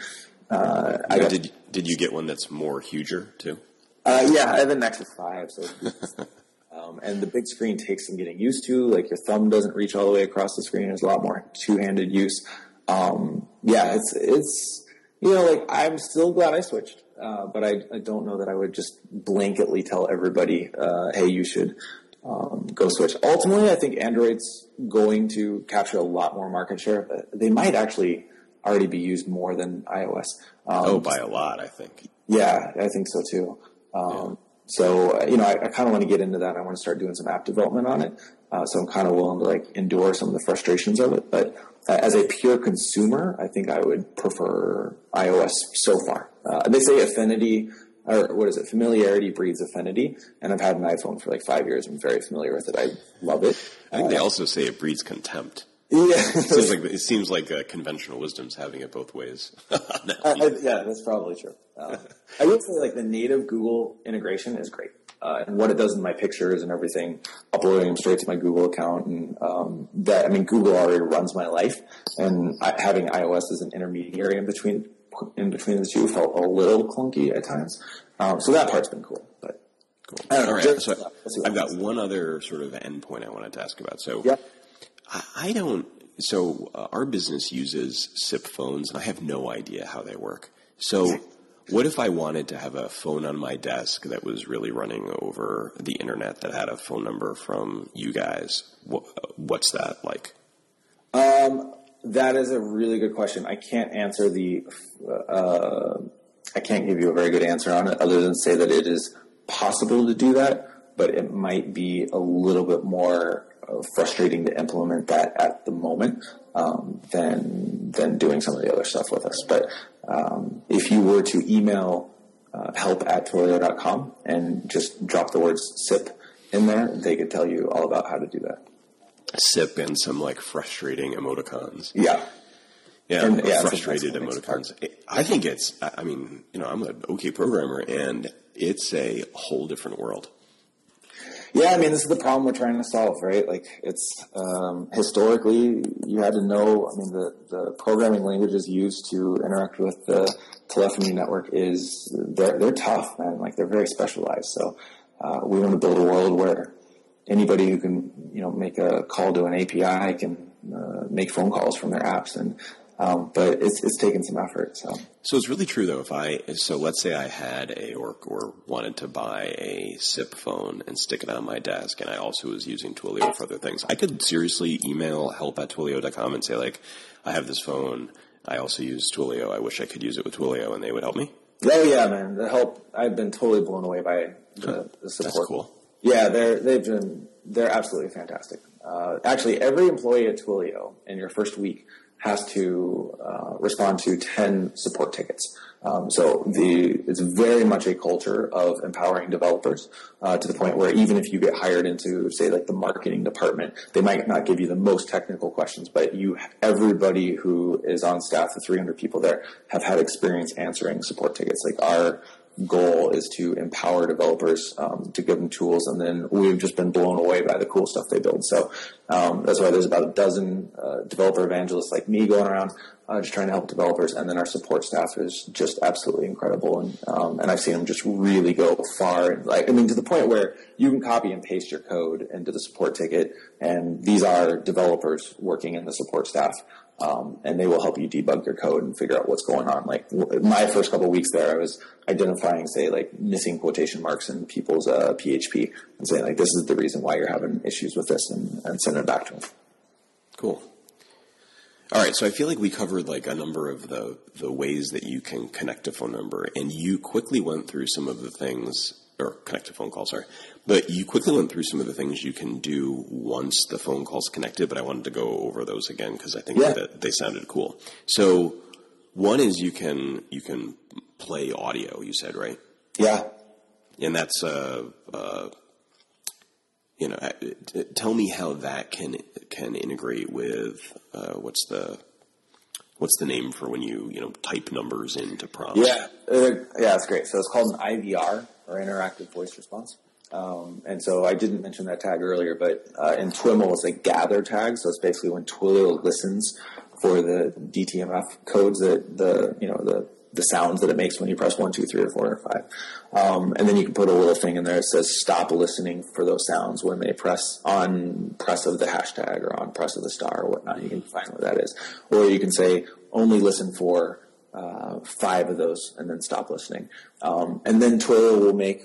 uh, I got, did did you get one that's more huger too? Uh, yeah, I have a Nexus Five, so. um, and the big screen takes some getting used to. Like your thumb doesn't reach all the way across the screen. There's a lot more two-handed use. Um, yeah, it's it's you know like I'm still glad I switched. Uh, but I, I, don't know that I would just blanketly tell everybody, uh, hey, you should um, go switch. Ultimately, I think Android's going to capture a lot more market share. They might actually already be used more than iOS. Um, oh, by a lot, I think. Yeah, I think so too. Um. So, you know, I, I kind of want to get into that. I want to start doing some app development on it. Uh, so I'm kind of willing to like endure some of the frustrations of it. But uh, as a pure consumer, I think I would prefer iOS so far. Uh, they say affinity, or what is it? Familiarity breeds affinity. And I've had an iPhone for like five years. I'm very familiar with it. I love it. I think uh, they also say it breeds contempt. Yeah, it seems like it seems like uh, conventional wisdom's having it both ways. I, yeah, that's probably true. Uh, I would say like the native Google integration is great uh, and what it does in my pictures and everything, uploading them straight to my Google account, and um, that I mean, Google already runs my life, and I, having iOS as an intermediary in between in between the two felt a little clunky at times. Um, so that part's been cool, but. Cool. All right. So I've got one other sort of endpoint I wanted to ask about. So. I, don't. So uh, our business uses SIP phones, and I have no idea how they work. So what if I wanted to have a phone on my desk that was really running over the internet that had a phone number from you guys? What, what's that like? Um, that is a really good question. I can't answer the. Uh, I can't give you a very good answer on it, other than say that it is possible to do that, but it might be a little bit more uh, frustrating to implement that at the moment um, than than doing some of the other stuff with us. But um, if you were to email uh, help at Twilio.com and just drop the words SIP in there, they could tell you all about how to do that. SIP and some like frustrating emoticons. Yeah. Yeah, and, yeah frustrated emoticons. I think it's, I mean, you know, I'm an okay programmer and it's a whole different world. Yeah, I mean, this is the problem we're trying to solve, right? Like, it's um, historically you had to know. I mean, the the programming languages used to interact with the telephony network is they're they're tough, man. Like, they're very specialized. So, uh, we want to build a world where anybody who can, you know, make a call to an API can uh, make phone calls from their apps and um, but it's it's taken some effort. So so it's really true though. If I so let's say I had a or or wanted to buy a SIP phone and stick it on my desk, and I also was using Twilio for other things, I could seriously email help at Twilio.com and say like, I have this phone. I also use Twilio. I wish I could use it with Twilio, and they would help me. Oh yeah, man, the help. I've been totally blown away by the, the support. That's cool. Yeah, they're they've been they're absolutely fantastic. Uh, actually, every employee at Twilio in your first week has to uh, respond to 10 support tickets. Um, so the it's very much a culture of empowering developers uh, to the point where even if you get hired into say like the marketing department, they might not give you the most technical questions, but you everybody who is on staff, the 300 people there, have had experience answering support tickets. Like our goal is to empower developers um, to give them tools, and then we've just been blown away by the cool stuff they build. So um, that's why there's about a dozen uh, developer evangelists like me going around, uh, just trying to help developers, and then our support staff is just absolutely incredible, and um, and I've seen them just really go far, and like I mean to the point where you can copy and paste your code into the support ticket, and these are developers working in the support staff um, and they will help you debug your code and figure out what's going on. Like my first couple weeks there, I was identifying, say, like missing quotation marks in people's uh, PHP and saying, like, this is the reason why you're having issues with this, and, and sending it back to them. Cool. All right, so I feel like we covered like a number of the the ways that you can connect a phone number, and you quickly went through some of the things or connect phone call, sorry. But you quickly went through some of the things you can do once the phone call's connected, but I wanted to go over those again because I think Yeah. that they sounded cool. So one is you can you can play audio, you said, right? Yeah. And that's uh, uh you know, uh, tell me how that can can integrate with uh, what's the what's the name for when you you know type numbers into prompts? Yeah, uh, yeah, it's great. So it's called an IVR or interactive voice response. Um, and so I didn't mention that tag earlier, but uh, in TwiML it's a gather tag. So it's basically when Twilio listens for the DTMF codes that the you know the the sounds that it makes when you press one, two, three, or four, or five. Um, and then you can put a little thing in there that says stop listening for those sounds when they press on press of the hashtag or on press of the star or whatnot. You can find what that is. Or you can say only listen for uh, five of those and then stop listening. Um, and then Twilio will make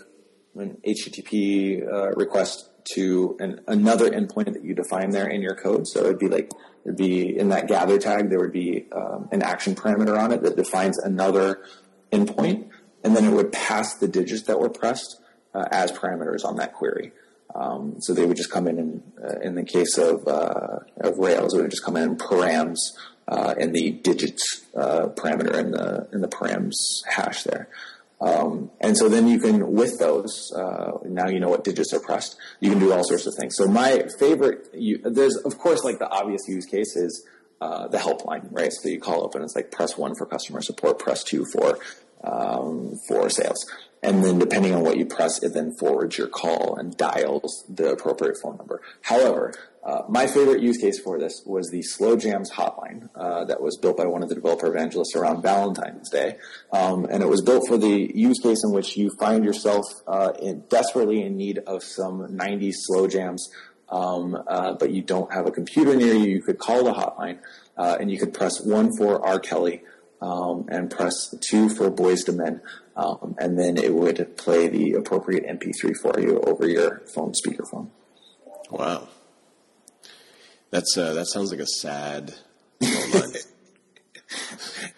an HTTP uh, request to an, another endpoint that you define there in your code. So it'd be like it'd be in that gather tag there would be um, an action parameter on it that defines another endpoint, and then it would pass the digits that were pressed uh, as parameters on that query. Um, so they would just come in, and uh, in the case of, uh, of Rails, it would just come in params uh, in the digits uh, parameter in the in the params hash there. Um, and so then you can, with those, uh, now you know what digits are pressed. You can do all sorts of things. So my favorite, you, there's of course like the obvious use case is uh, the helpline, right? So you call up and it's like press one for customer support, press two for um, for sales, and then depending on what you press, it then forwards your call and dials the appropriate phone number. However, uh, my favorite use case for this was the Slow Jams hotline uh, that was built by one of the developer evangelists around Valentine's Day, um, and it was built for the use case in which you find yourself uh, in, desperately in need of some 90s slow jams, um, uh, but you don't have a computer near you. You could call the hotline, uh, and you could press one for R. Kelly. Um, and press two for Boyz II Men, um, and then it would play the appropriate MP3 for you over your phone speakerphone. Wow. That's uh, that sounds like a sad.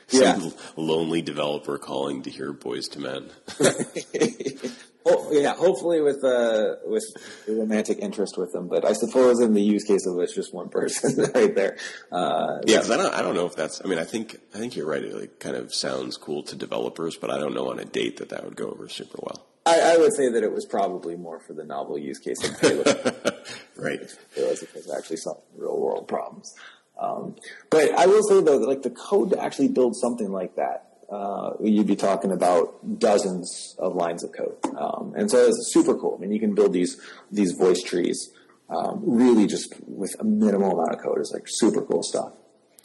Yeah. Lonely developer calling to hear Boyz II Men. Oh, yeah, hopefully with uh, with romantic interest with them, but I suppose in the use case of it's just one person right there. Uh, yeah, I don't, I don't know if that's. I mean, I think I think you're right. It like, kind of sounds cool to developers, but I don't know on a date that that would go over super well. I, I would say that it was probably more for the novel use case of Taylor. Right. it was actually some real world problems. Um, but I will say though, that like the code to actually build something like that, uh, you'd be talking about dozens of lines of code, um, and so it's super cool. I mean, you can build these these voice trees um, really just with a minimal amount of code. It's like super cool stuff.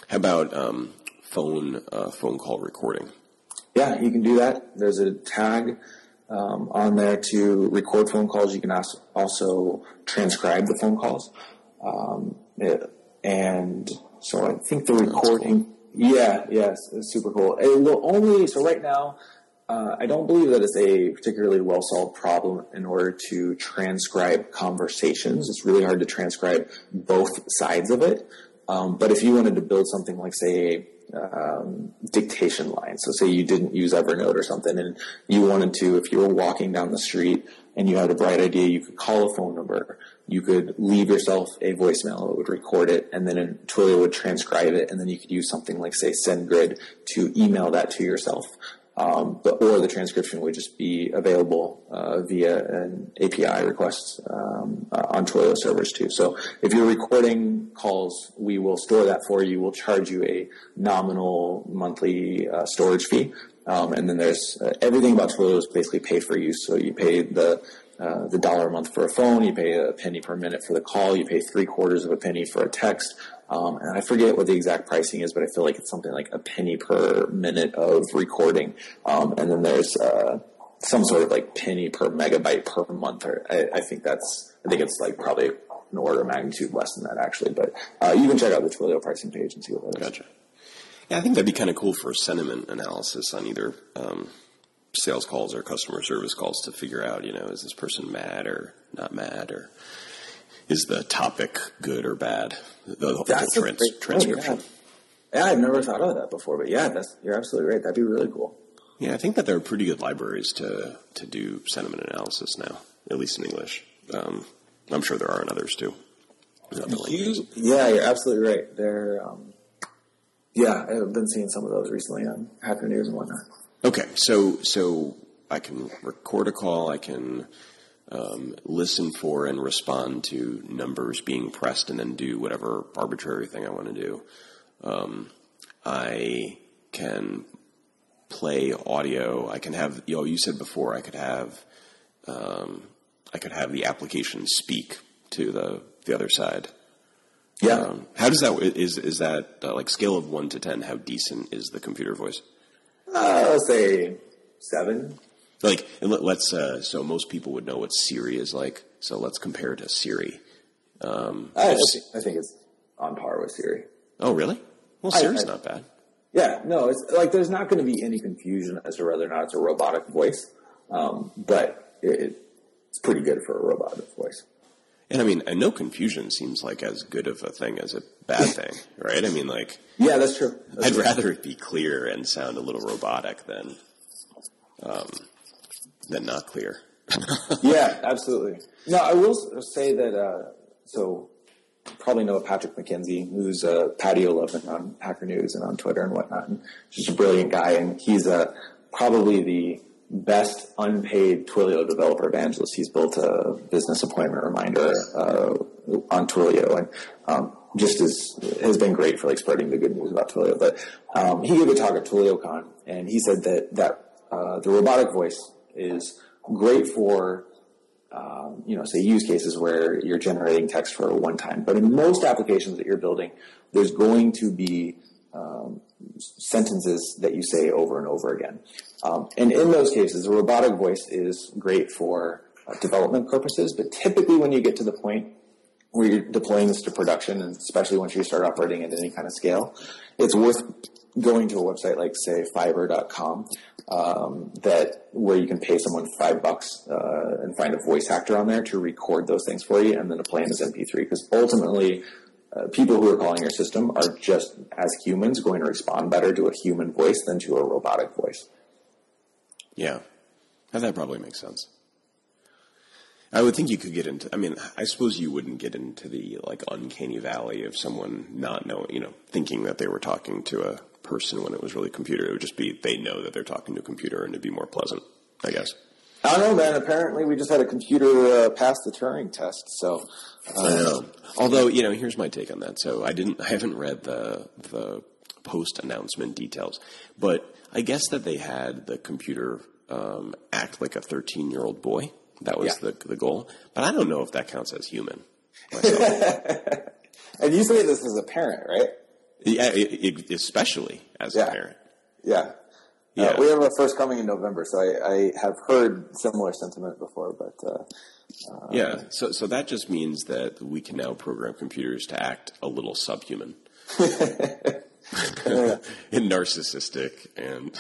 How about um, phone uh, phone call recording? Yeah, you can do that. There's a tag um, on there to record phone calls. You can also transcribe the phone calls. Um, it- and so I think the recording, yeah, yes, it's super cool. It will only, so right now, uh, I don't believe that it's a particularly well solved problem in order to transcribe conversations. It's really hard to transcribe both sides of it. Um, but if you wanted to build something like, say, um, dictation line, so say you didn't use Evernote or something, and you wanted to, if you were walking down the street and you had a bright idea, you could call a phone number, you could leave yourself a voicemail, it would record it, and then Twilio would transcribe it, and then you could use something like, say, SendGrid to email that to yourself. Um, but or the transcription would just be available uh, via an API request um, uh, on Twilio servers too. So if you're recording calls, we will store that for you. We'll charge you a nominal monthly uh, storage fee, um, and then there's uh, everything about Twilio is basically pay for use. So you pay the uh, the dollar a month for a phone, you pay a penny per minute for the call, you pay three quarters of a penny for a text, um, and I forget what the exact pricing is, but I feel like it's something like a penny per minute of recording. Um, and then there's uh, some sort of like penny per megabyte per month. Or I, I, think that's I think it's like probably an order of magnitude less than that actually. But uh, you can check out the Twilio pricing page and see what that is. Gotcha. Yeah, I think that'd be kind of cool for sentiment analysis on either um, sales calls or customer service calls to figure out, you know, is this person mad or not mad or is the topic good or bad? The, that's trans- great, transcription. Oh, yeah. yeah. I've never thought of that before, but yeah, that's, you're absolutely right. That'd be really cool. Yeah, I think that there are pretty good libraries to to do sentiment analysis now, at least in English. Um, I'm sure there are in others too. You, yeah, you're absolutely right. There, um, yeah, I've been seeing some of those recently on Hacker News and whatnot. Okay, so so I can record a call. I can um, listen for and respond to numbers being pressed and then do whatever arbitrary thing I want to do. Um, I can play audio. I can have, you know, you said before I could have, um, I could have the application speak to the, the other side. Yeah. Um, how does that, is, is that uh, like scale of one to 10, how decent is the computer voice? Uh, let's say seven. Like, let's. Uh, so most people would know what Siri is like. So let's compare it to Siri. Um, I, think, I, think, it's on par with Siri. Oh, really? Well, Siri's I, not bad. Yeah, no, it's like there's not going to be any confusion as to whether or not it's a robotic voice, um, but it, it's pretty good for a robotic voice. And I mean, no confusion seems like as good of a thing as a bad thing, right? I mean, like, yeah, that's true. That's I'd true. rather it be clear and sound a little robotic than um, than not clear. yeah, absolutely. No, I will say that. Uh, so, probably know Patrick McKenzie, who's a patio11 on Hacker News and on Twitter and whatnot. And just a brilliant guy, and he's uh, probably the best unpaid Twilio developer evangelist. He's built a business appointment reminder uh, on Twilio, and um, just as has been great for like spreading the good news about Twilio. But um, he gave a talk at TwilioCon, and he said that that uh, the robotic voice is great for um, you know, say use cases where you're generating text for a one time. But in most applications that you're building, there's going to be um, sentences that you say over and over again. Um, and in those cases, the robotic voice is great for uh, development purposes. But typically, when you get to the point where you're deploying this to production, and especially once you start operating at any kind of scale, it's worth going to a website like say Fiverr.com um, that where you can pay someone five bucks uh, and find a voice actor on there to record those things for you and then to play them as MP3 because ultimately uh, people who are calling your system are just as humans going to respond better to a human voice than to a robotic voice. Yeah, that probably makes sense. I would think you could get into. I mean, I suppose you wouldn't get into the like uncanny valley of someone not knowing, you know, thinking that they were talking to a person when it was really a computer. It would just be they know that they're talking to a computer and it'd be more pleasant, I guess. I don't know, man. Apparently, we just had a computer uh, pass the Turing test. So, uh, I know. Although, you know, here's my take on that. So, I didn't, I haven't read the the post announcement details, but I guess that they had the computer um, act like a 13 year old boy. That was yeah. the the goal. But I don't know if that counts as human. and you say this as a parent, right? Yeah, it, it, especially as yeah. a parent. Yeah. Uh, yeah. Uh, we have a first coming in November, so I, I have heard similar sentiment before, but. Uh, uh, yeah, so so that just means that we can now program computers to act a little subhuman, and narcissistic and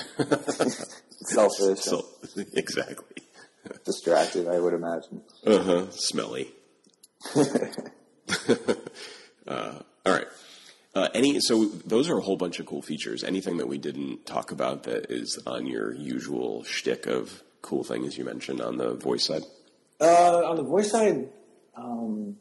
selfish. So, exactly. Distracted, I would imagine. Uh huh. Smelly. uh, all right. any so those are a whole bunch of cool features. Anything that we didn't talk about that is on your usual shtick of cool things you mentioned on the voice side? Uh, on the voice side, um,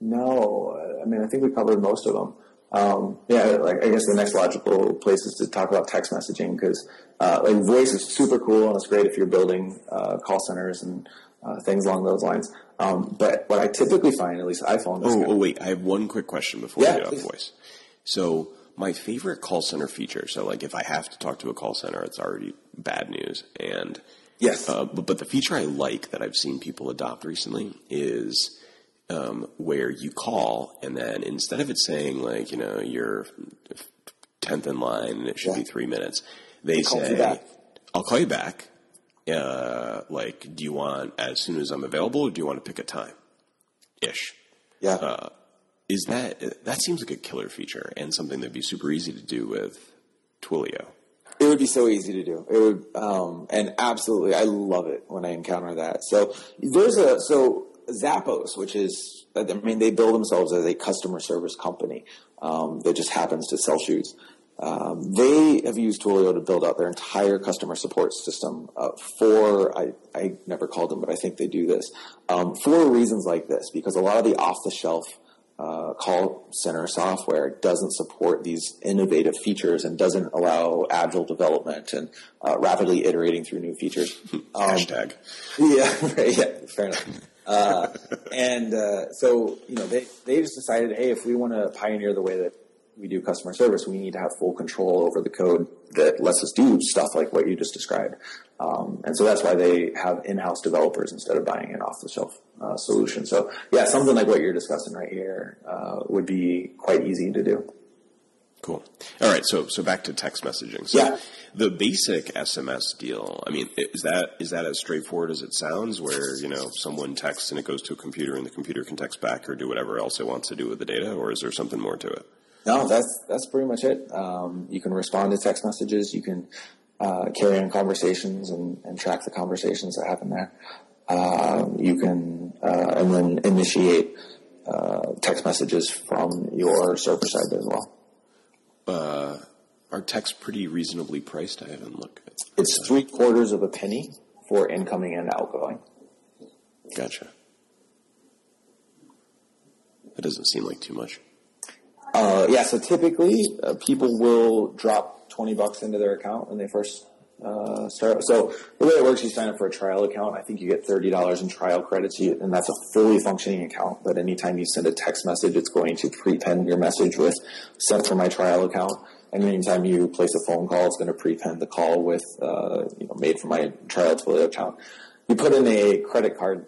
no. I mean, I think we covered most of them. Um, yeah, like I guess the next logical place is to talk about text messaging because uh, like voice is super cool and it's great if you're building uh, call centers and uh, things along those lines. Um, but what I typically find, at least I found, Oh, oh, wait, I have one quick question before Yeah, we get off voice. So my favorite call center feature. So like if I have to talk to a call center, it's already bad news. And yes, uh, but, but the feature I like that I've seen people adopt recently is um, where you call and then instead of it saying like you know you're tenth in line and it should be three minutes, they call say back. I'll call you back. Uh, like, do you want as soon as I'm available, or do you want to pick a time? Ish. yeah, uh, Is that that seems like a killer feature and something that'd be super easy to do with Twilio? It would be so easy to do. It would, um, and absolutely, I love it when I encounter that. So there's a so Zappos, which is, I mean, they build themselves as a customer service company um, that just happens to sell shoes. Um, they have used Twilio to build out their entire customer support system uh, for, I, I never called them, but I think they do this, um, for reasons like this, because a lot of the off the shelf uh, call center software doesn't support these innovative features and doesn't allow agile development and uh, rapidly iterating through new features. Um, Hashtag. yeah, right, yeah, fair enough. Uh, and uh, so, you know, they, they just decided, hey, if we want to pioneer the way that we do customer service, we need to have full control over the code that lets us do stuff like what you just described. Um, and so that's why they have in-house developers instead of buying an off-the-shelf uh, solution. So, yeah, something like what you're discussing right here uh, would be quite easy to do. Cool. All right. So so back to text messaging. So Yeah. the basic SMS deal. I mean, is that is that as straightforward as it sounds? Where you know someone texts and it goes to a computer and the computer can text back or do whatever else it wants to do with the data, or is there something more to it? No, that's that's pretty much it. Um, you can respond to text messages. You can uh, carry on conversations and, and track the conversations that happen there. Um, you can uh, and then initiate uh, text messages from your server side as well. Are tech's pretty reasonably priced? I haven't looked. At It's three quarters of a penny for incoming and outgoing. Gotcha. That doesn't seem like too much. Uh, yeah, so typically uh, people will drop 20 bucks into their account when they first uh. So the way it works, you sign up for a trial account. I think you get $30 in trial credits, and that's a fully functioning account. But anytime you send a text message, it's going to prepend your message with sent from my trial account. And anytime you place a phone call, it's going to prepend the call with, uh, you know, made from my trial Twilio account. You put in a credit card,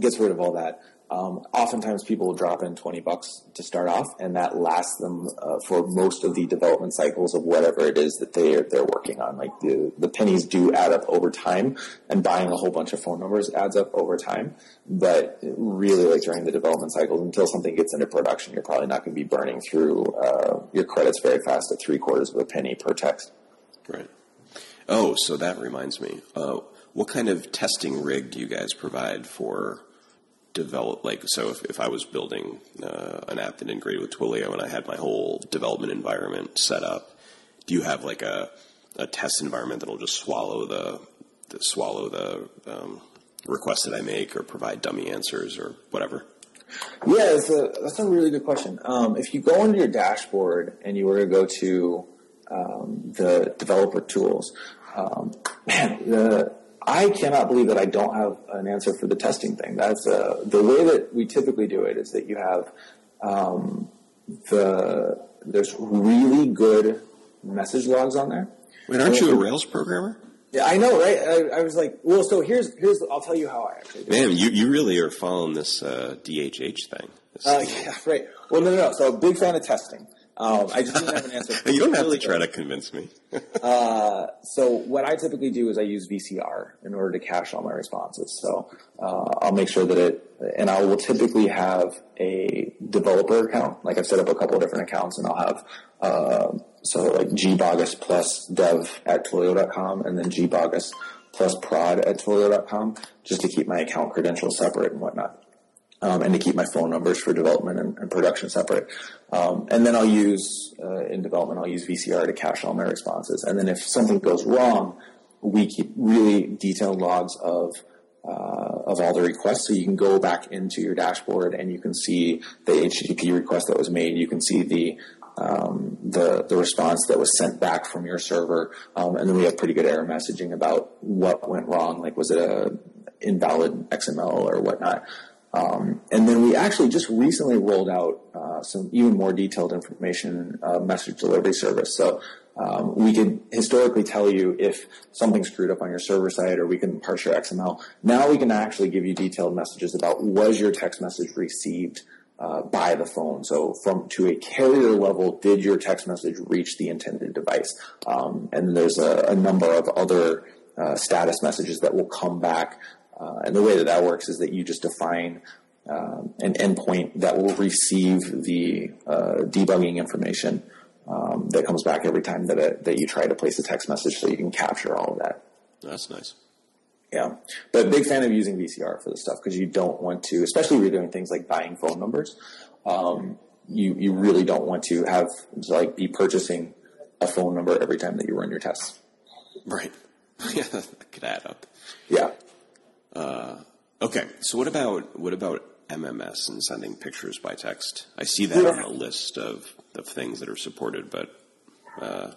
gets rid of all that. Um, oftentimes, people will drop in twenty bucks to start off, and that lasts them uh, for most of the development cycles of whatever it is that they they're working on. Like the the pennies do add up over time, and buying a whole bunch of phone numbers adds up over time. But really, like during the development cycles, until something gets into production, you're probably not going to be burning through uh, your credits very fast at three quarters of a penny per text. Right. Oh, so that reminds me. Uh, what kind of testing rig do you guys provide for develop? Like, so if, if I was building uh, an app that integrated with Twilio and I had my whole development environment set up, do you have like a, a test environment that'll just swallow the, the swallow the um, requests that I make or provide dummy answers or whatever? Yeah, it's a, that's a really good question. Um, if you go into your dashboard and you were to go to um, the developer tools, um, man, the, I cannot believe that I don't have an answer for the testing thing. That's uh, the way that we typically do it is that you have um, the there's really good message logs on there. Wait, aren't you a Rails programmer? Yeah, I know, right? I, I was like, well, so here's here's I'll tell you how I actually do it. Man, you, you really are following this uh, DHH thing. This- Uh, yeah, right. Well, no, no, no. So, big fan of testing. Um, I just didn't have an answer. you don't have Really to try to convince me. So what I typically do is I use VCR in order to cache all my responses. So uh, I'll make sure that it, and I will typically have a developer account. Like I've set up a couple of different accounts, and I'll have uh, so like gbaugues plus dev at twilio.com, and then gbaugues plus prod at twilio.com, just to keep my account credentials separate and whatnot. Um, and to keep my phone numbers for development and, and production separate. Um, and then I'll use uh, in development, I'll use VCR to cache all my responses. And then if something goes wrong, we keep really detailed logs of uh, of all the requests. So you can go back into your dashboard and you can see the HTTP request that was made. You can see the um, the the response that was sent back from your server, um, and then we have pretty good error messaging about what went wrong. Like was it a invalid XML or whatnot? Um, and then we actually just recently rolled out uh, some even more detailed information uh, message delivery service. So um, we can historically tell you if something screwed up on your server side or we can parse your XML. Now we can actually give you detailed messages about was your text message received uh, by the phone. So from to a carrier level, did your text message reach the intended device? Um, and there's a, a, number of other uh, status messages that will come back. Uh, and the way that that works is that you just define um, an endpoint that will receive the uh, debugging information um, that comes back every time that it, that you try to place a text message, so you can capture all of that. That's nice. Yeah, but big fan of using VCR for this stuff because you don't want to, especially if you're doing things like buying phone numbers. Um, you you really don't want to have like be purchasing a phone number every time that you run your tests. Right. yeah, that could add up. Yeah. Uh, okay. So what about what about MMS and sending pictures by text? I see that yeah. on the list of of things that are supported, but uh,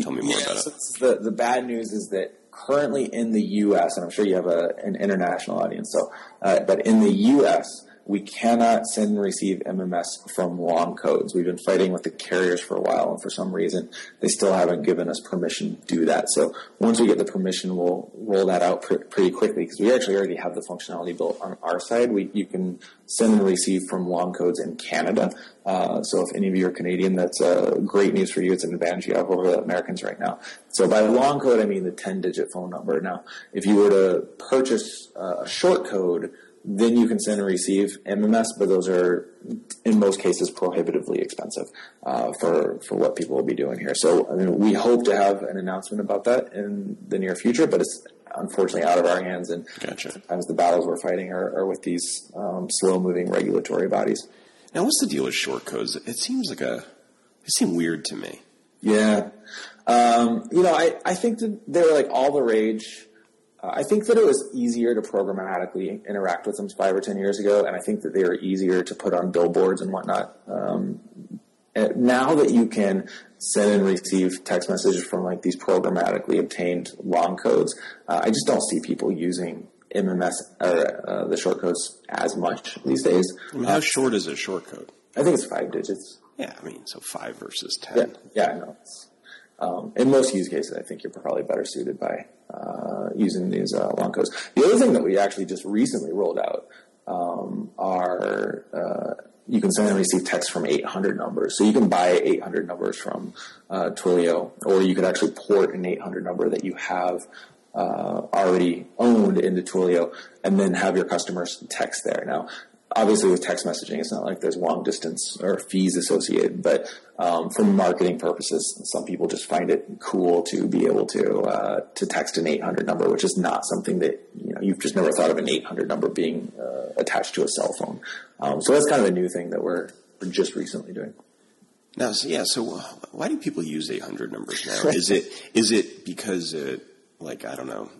tell me more yeah, about so it. The the bad news is that currently in the U.S., and I'm sure you have a, an international audience, so uh, but in the U.S we cannot send and receive MMS from long codes. We've been fighting with the carriers for a while, and for some reason, they still haven't given us permission to do that. So once we get the permission, we'll roll that out pr- pretty quickly because we actually already have the functionality built on our side. We, you can send and receive from long codes in Canada. Uh, so if any of you are Canadian, that's uh, great news for you. It's an advantage you have over the Americans right now. So by long code, I mean the 10-digit phone number. Now, if you were to purchase uh, a short code, then you can send and receive MMS, but those are in most cases prohibitively expensive uh, for for what people will be doing here. So I mean, we hope to have an announcement about that in the near future, but it's unfortunately out of our hands. And gotcha. sometimes the battles we're fighting are, are with these um, slow moving regulatory bodies. Now, what's the deal with short codes? It seems like a it seems weird to me. Yeah, um, you know, I I think that they were like all the rage uh, I think that it was easier to programmatically interact with them five or ten years ago, and I think that they were easier to put on billboards and whatnot. Um, and now that you can send and receive text messages from like these programmatically obtained long codes, uh, I just don't see people using MMS or uh, the short codes as much these days. I mean, how short is a short code? I think it's five digits. Yeah, I mean, so five versus ten. Yeah, yeah, I know. Um, in most use cases, I think you're probably better suited by uh, using these uh, long codes. The other thing that we actually just recently rolled out um, are uh, you can send and receive text from 800 numbers. So you can buy 800 numbers from uh, Twilio, or you could actually port an 800 number that you have uh, already owned into Twilio, and then have your customers text there. Now, obviously with text messaging, it's not like there's long distance or fees associated, but um, for marketing purposes, some people just find it cool to be able to uh, to text an 800 number, which is not something that you know you've just never thought of an 800 number being uh, attached to a cell phone. Um, so that's kind of a new thing that we're, we're just recently doing. Now, so yeah, so why do people use 800 numbers now? is it is it because it like I don't know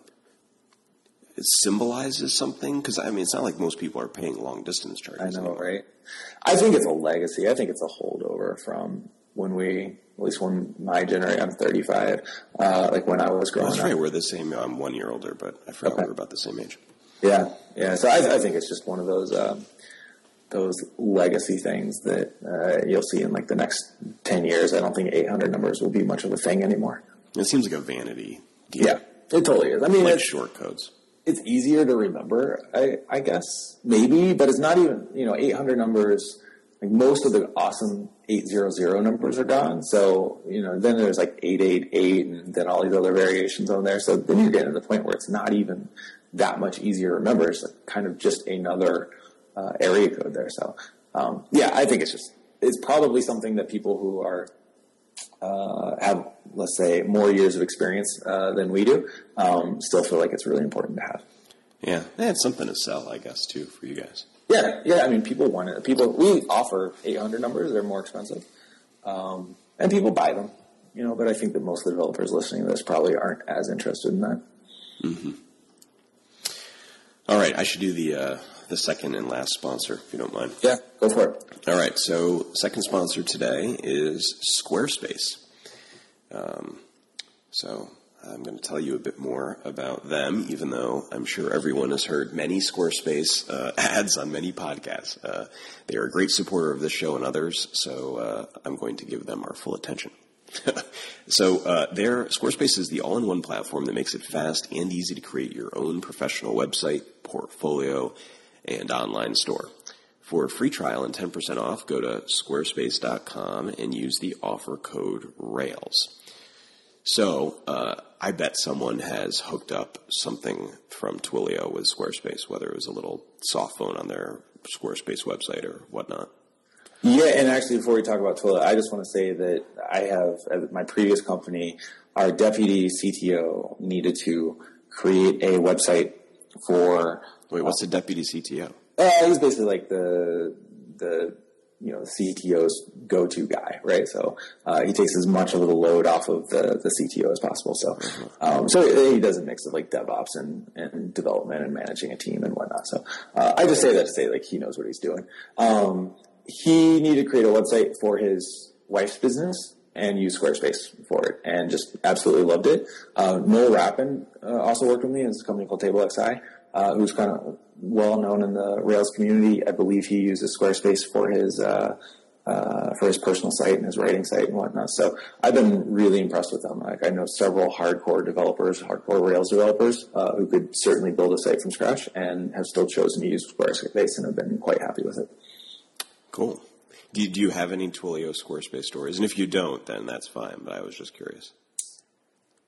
it symbolizes something? Because I mean, it's not like most people are paying long distance charges. I know, anymore. right? I think it's a legacy. I think it's a holdover from when we, at least when my generation, I'm 35, uh, like when I was growing That's up. right. We're the same. I'm one year older, but I forgot okay. we were about the same age. Yeah, yeah. So I, I think it's just one of those um, those legacy things that uh, you'll see in like the next 10 years. I don't think 800 numbers will be much of a thing anymore. It seems like a vanity. Deal. Yeah, it totally is. I mean, like short codes it's easier to remember, I, I guess maybe, but it's not even you know 800 numbers. Like most of the awesome 800 numbers are gone. So you know then there's like 888 and then all these other variations on there. So then you're getting to the point where it's not even that much easier to remember. It's like kind of just another uh, area code there. So um, yeah, I think it's just it's probably something that people who are uh, have, let's say, more years of experience uh, than we do, um, still feel like it's really important to have. Yeah, they had something to sell, I guess, too, for you guys. Yeah, yeah. I mean, people want it. People we offer 800 numbers. They're more expensive, um, and people buy them. You know, but I think that most of the developers listening to this probably aren't as interested in that. Mm-hmm. All right, I should do the uh, the second and last sponsor, if you don't mind. Yeah, go for it. All right, so second sponsor today is Squarespace. Um, so I'm going to tell you a bit more about them, even though I'm sure everyone has heard many Squarespace uh, ads on many podcasts. Uh, they are a great supporter of this show and others, so uh, I'm going to give them our full attention. so uh, there, Squarespace is the all-in-one platform that makes it fast and easy to create your own professional website, portfolio, and online store. For a free trial and 10% off, go to squarespace.com and use the offer code RAILS. So uh, I bet someone has hooked up something from Twilio with Squarespace, whether it was a little soft phone on their Squarespace website or whatnot. Yeah, and actually, before we talk about Twilio, I just want to say that I have at my previous company, our deputy CTO needed to create a website for. Wait, what's the deputy CTO? Uh, he's basically like the the you know, CTO's go-to guy, right? So uh, he takes as much of the load off of the, the CTO as possible. So, um, so he does a mix of like DevOps and, and development and managing a team and whatnot. So uh, I just say that to say like he knows what he's doing. Um, he needed to create a website for his wife's business and use Squarespace for it, and just absolutely loved it. Uh, Noel Rappin uh, also worked with me. It's a company called TableXI, uh, who's kind of well known in the Rails community. I believe he uses Squarespace for his uh, uh, for his personal site and his writing site and whatnot. So I've been really impressed with them. Like I know several hardcore developers, hardcore Rails developers, uh, who could certainly build a site from scratch and have still chosen to use Squarespace and have been quite happy with it. Cool. Do you, do you have any Twilio Squarespace stories? And if you don't, then that's fine. But I was just curious.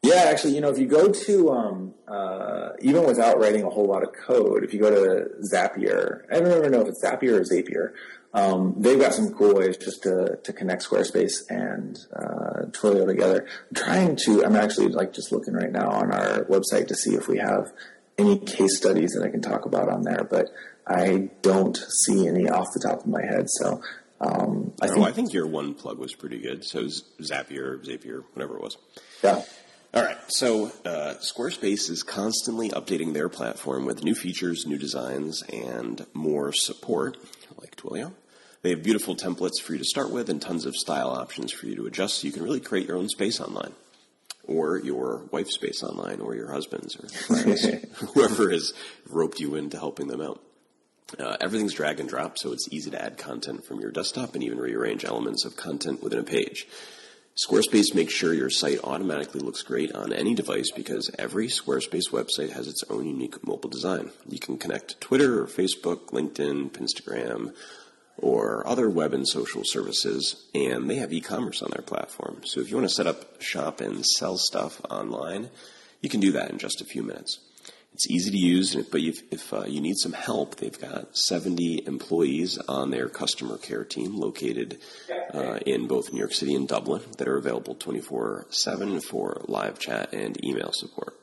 Yeah, actually, you know, if you go to um, uh, even without writing a whole lot of code, if you go to Zapier, I don't ever know if it's Zapier or Zapier. Um, they've got some cool ways just to, to connect Squarespace and uh, Twilio together. I'm trying to, I'm actually like just looking right now on our website to see if we have any case studies that I can talk about on there, but I don't see any off the top of my head. So um, I, oh, think, I think your one plug was pretty good. So Zapier, Zapier, whatever it was. Yeah. All right. So uh, Squarespace is constantly updating their platform with new features, new designs, and more support, like Twilio. They have beautiful templates for you to start with and tons of style options for you to adjust so you can really create your own space online. Or your wife's space online, or your husband's, or friends, whoever has roped you into helping them out. Uh, everything's drag and drop, so it's easy to add content from your desktop and even rearrange elements of content within a page. Squarespace makes sure your site automatically looks great on any device because every Squarespace website has its own unique mobile design. You can connect to Twitter or Facebook, LinkedIn, Instagram, or other web and social services, and they have e-commerce on their platform. So if you want to set up shop and sell stuff online, you can do that in just a few minutes. It's easy to use, but if, uh, you need some help, they've got 70 employees on their customer care team located uh, in both New York City and Dublin that are available 24 7 for live chat and email support.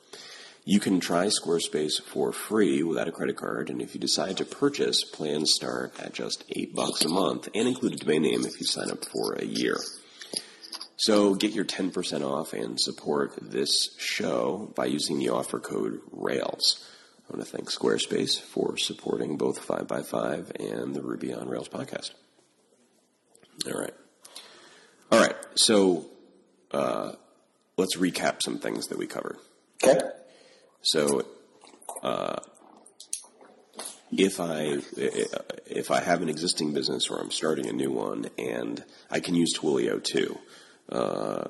You can try Squarespace for free without a credit card, and if you decide to purchase, plans start at just 8 bucks a month and include a domain name if you sign up for a year. So get your 10% off and support this show by using the offer code RAILS. I want to thank Squarespace for supporting both 5by5 and the Ruby on Rails podcast. All right. All right. So uh, let's recap some things that we covered. Okay. So uh, if I if I have an existing business or I'm starting a new one and I can use Twilio too, uh,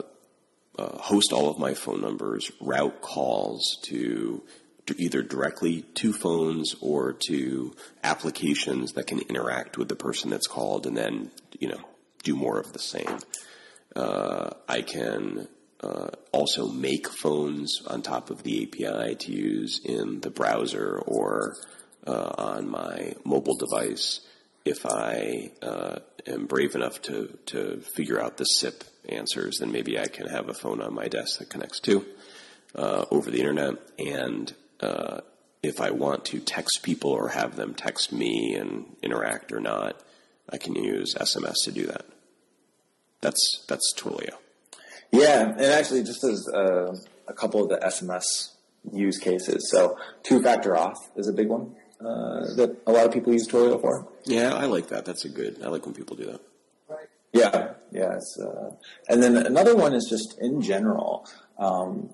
uh, host all of my phone numbers, route calls to, to, either directly to phones or to applications that can interact with the person that's called and then, you know, do more of the same. Uh, I can uh, also make phones on top of the API to use in the browser or uh, on my mobile device if I uh, am brave enough to, to figure out the SIP answers, then maybe I can have a phone on my desk that connects to uh, over the internet. And uh, if I want to text people or have them text me and interact or not, I can use SMS to do that. That's that's Twilio. Yeah, and actually, just as uh, a couple of the SMS use cases, so two-factor auth is a big one uh, that a lot of people use Twilio for. Yeah, I like that. That's a good. I like when people do that. Yeah, yeah. Uh, and then another one is just in general. Um,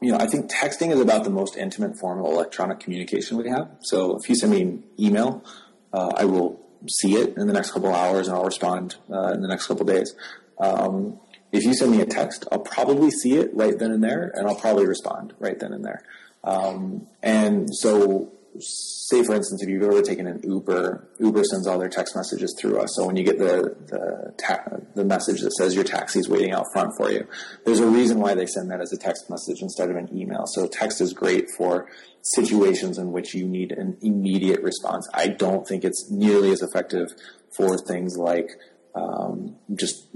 you know, I think texting is about the most intimate form of electronic communication we have. So if you send me an email, uh, I will see it in the next couple hours and I'll respond uh, in the next couple days. Um, if you send me a text, I'll probably see it right then and there, and I'll probably respond right then and there. Um, and so say for instance, if you've ever taken an Uber, Uber sends all their text messages through us. So when you get the the, ta- the message that says your taxi is waiting out front for you, there's a reason why they send that as a text message instead of an email. So text is great for situations in which you need an immediate response. I don't think it's nearly as effective for things like um, just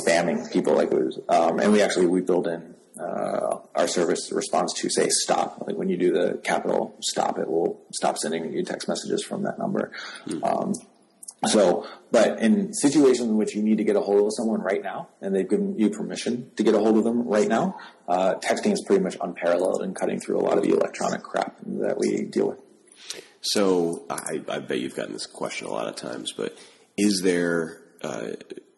spamming people like. Um, and we actually we build in uh, our service responds to say stop. Like when you do the capital stop, it will stop sending you text messages from that number. Mm. Um, so, but in situations in which you need to get a hold of someone right now, and they've given you permission to get a hold of them right now, uh, texting is pretty much unparalleled in cutting through a lot of the electronic crap that we deal with. So, I, I bet you've gotten this question a lot of times, but is there uh,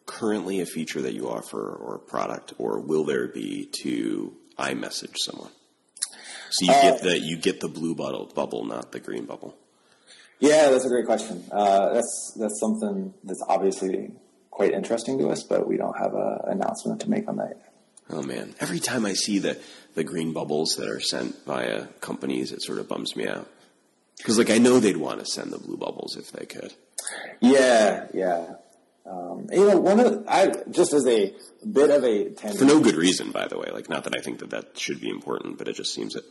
currently a feature that you offer or a product, or will there be to iMessage someone? So you uh, get the you get the blue bubble, bubble, not the green bubble. Yeah, that's a great question. Uh, that's that's something that's obviously quite interesting to us, but we don't have an announcement to make on that yet. Oh man! Every time I see the the green bubbles that are sent via companies, it sort of bums me out because like I know they'd want to send the blue bubbles if they could. Yeah, yeah. Um, you know, one of the, I just as a bit of a tangent, for no good reason, by the way. Like, not that I think that that should be important, but it just seems it.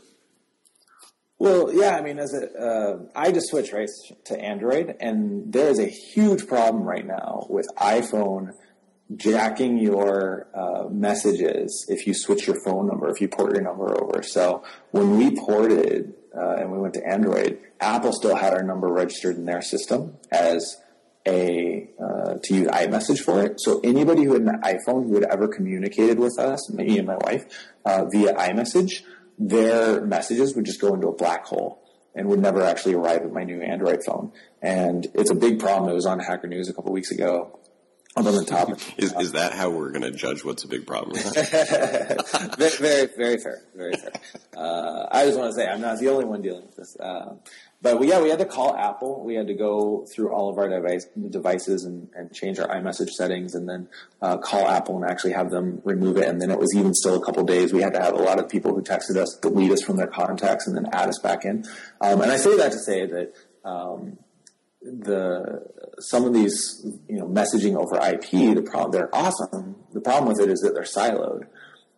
Well, yeah, I mean, as a, uh, I just switched right to Android, and there is a huge problem right now with iPhone jacking your uh, messages if you switch your phone number, if you port your number over. So when we ported uh, and we went to Android, Apple still had our number registered in their system as a uh, to use iMessage for it. So anybody who had an iPhone who had ever communicated with us, me and my wife, uh, via iMessage, their messages would just go into a black hole and would never actually arrive at my new Android phone. And it's a big problem. It was on Hacker News a couple weeks ago the topic. is, is that how we're going to judge what's a big problem? very, very, very fair. Very fair. Uh, I just want to say I'm not the only one dealing with this. Uh, but we, yeah, we had to call Apple. We had to go through all of our device, devices and, and change our iMessage settings, and then uh, call Apple and actually have them remove it. And then it was even still a couple days. We had to have a lot of people who texted us delete us from their contacts and then add us back in. Um, and I say that to say that um, the some of these you know messaging over IP, the problem they're awesome. The problem with it is that they're siloed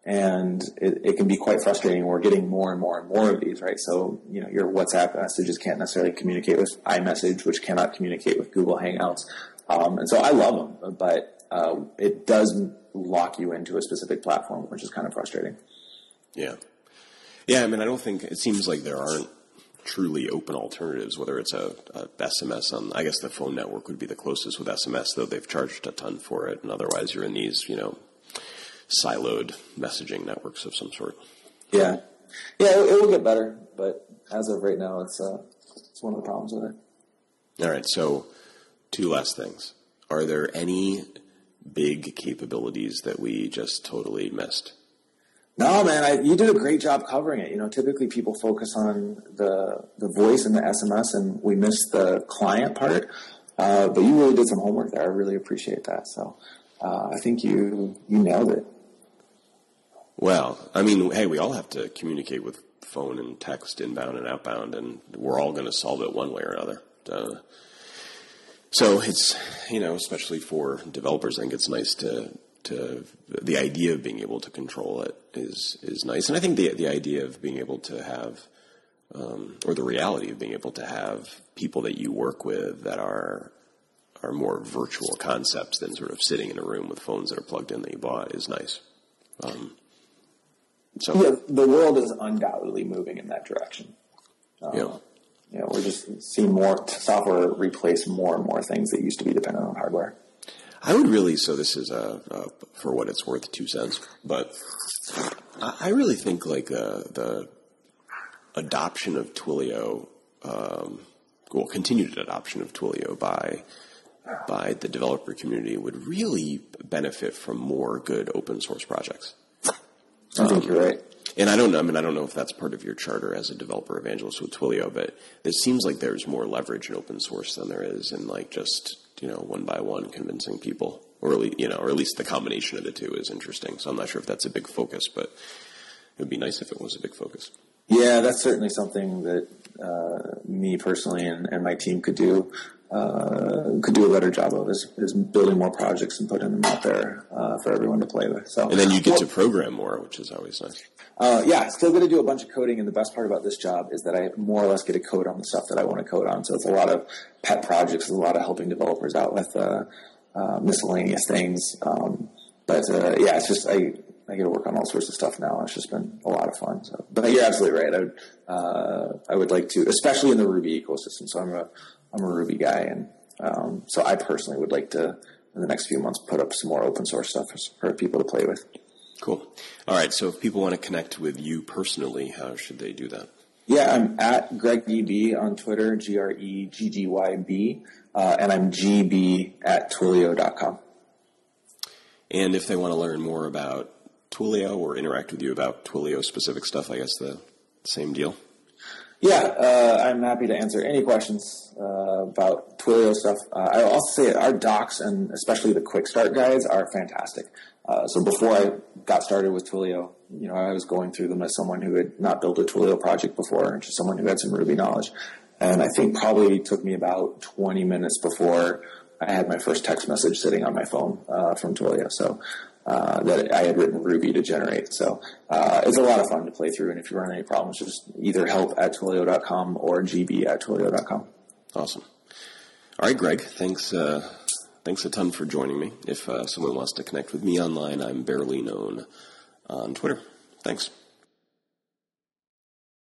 and it, it, can be quite frustrating. We're getting more and more and more of these, right? So, you know, your WhatsApp messages can't necessarily communicate with iMessage, which cannot communicate with Google Hangouts. Um, and so I love them, but uh, it does lock you into a specific platform, which is kind of frustrating. Yeah. Yeah, I mean, I don't think it seems like there aren't truly open alternatives, whether it's a, a, SMS on, I guess the phone network would be the closest with SMS, though they've charged a ton for it. And otherwise, you're in these, you know, siloed messaging networks of some sort. Yeah, yeah, it, it will get better, but as of right now, it's uh, it's one of the problems with it. All right, so two last things. Are there any big capabilities that we just totally missed? No, man, I, you did a great job covering it. You know, typically people focus on the the voice and the SMS, and we miss the client part. Uh, but you really did some homework there. I really appreciate that. So uh, I think you you nailed it. Well, I mean, hey, we all have to communicate with phone and text inbound and outbound, and we're all going to solve it one way or another. Uh, so it's you know, especially for developers, I think it's nice to to the idea of being able to control it is is nice, and I think the the idea of being able to have um, or the reality of being able to have people that you work with that are are more virtual concepts than sort of sitting in a room with phones that are plugged in that you bought is nice. Um, so yeah, the world is undoubtedly moving in that direction. Um, yeah. you know, we're just seeing more software replace more and more things that used to be dependent on hardware. I would really, so this is a, a for what it's worth, two cents, but I, I really think like uh, the adoption of Twilio, um, well, continued adoption of Twilio by by the developer community would really benefit from more good open source projects. I think you're right. And I don't know. I mean, I don't know if that's part of your charter as a developer evangelist with Twilio, but it seems like there's more leverage in open source than there is in like just you know one by one convincing people, or at least, you know, or at least the combination of the two is interesting. So I'm not sure if that's a big focus, but it would be nice if it was a big focus. Yeah, that's certainly something that uh, me personally and, and, my team could do uh, could do a better job of is, is, building more projects and putting them out there uh, for everyone to play with. So, and then you get well, to program more, which is always nice. Uh, yeah, still going to do a bunch of coding, and the best part about this job is that I more or less get to code on the stuff that I want to code on. So it's a lot of pet projects, a lot of helping developers out with uh, uh, miscellaneous things. Um, but yeah, it's just I I get to work on all sorts of stuff now. It's just been a lot of fun. So, but you're absolutely right. I would, uh, I would like to, especially in the Ruby ecosystem. So I'm a, I'm a Ruby guy, and um, so I personally would like to, in the next few months, put up some more open source stuff for, for people to play with. Cool. All right. So if people want to connect with you personally, how should they do that? Yeah, I'm at greggyb on Twitter, G R E G G Y B, uh, and I'm GB at Twilio.com. And if they want to learn more about Twilio or interact with you about Twilio specific stuff, I guess the same deal. Yeah, uh, I'm happy to answer any questions uh, about Twilio stuff. Uh, I'll also say our docs and especially the quick start guides are fantastic. Uh, so before I got started with Twilio, you know, I was going through them as someone who had not built a Twilio project before, just someone who had some Ruby knowledge. And I think probably took me about 20 minutes before I had my first text message sitting on my phone uh, from Twilio. So uh, that I had written Ruby to generate. So uh, it's a lot of fun to play through. And if you run into any problems, just either help at Twilio.com or gb at Twilio.com. Awesome. All right, Greg. Thanks. Uh, thanks a ton for joining me. If uh, someone wants to connect with me online, I'm barelyknown on Twitter. Thanks.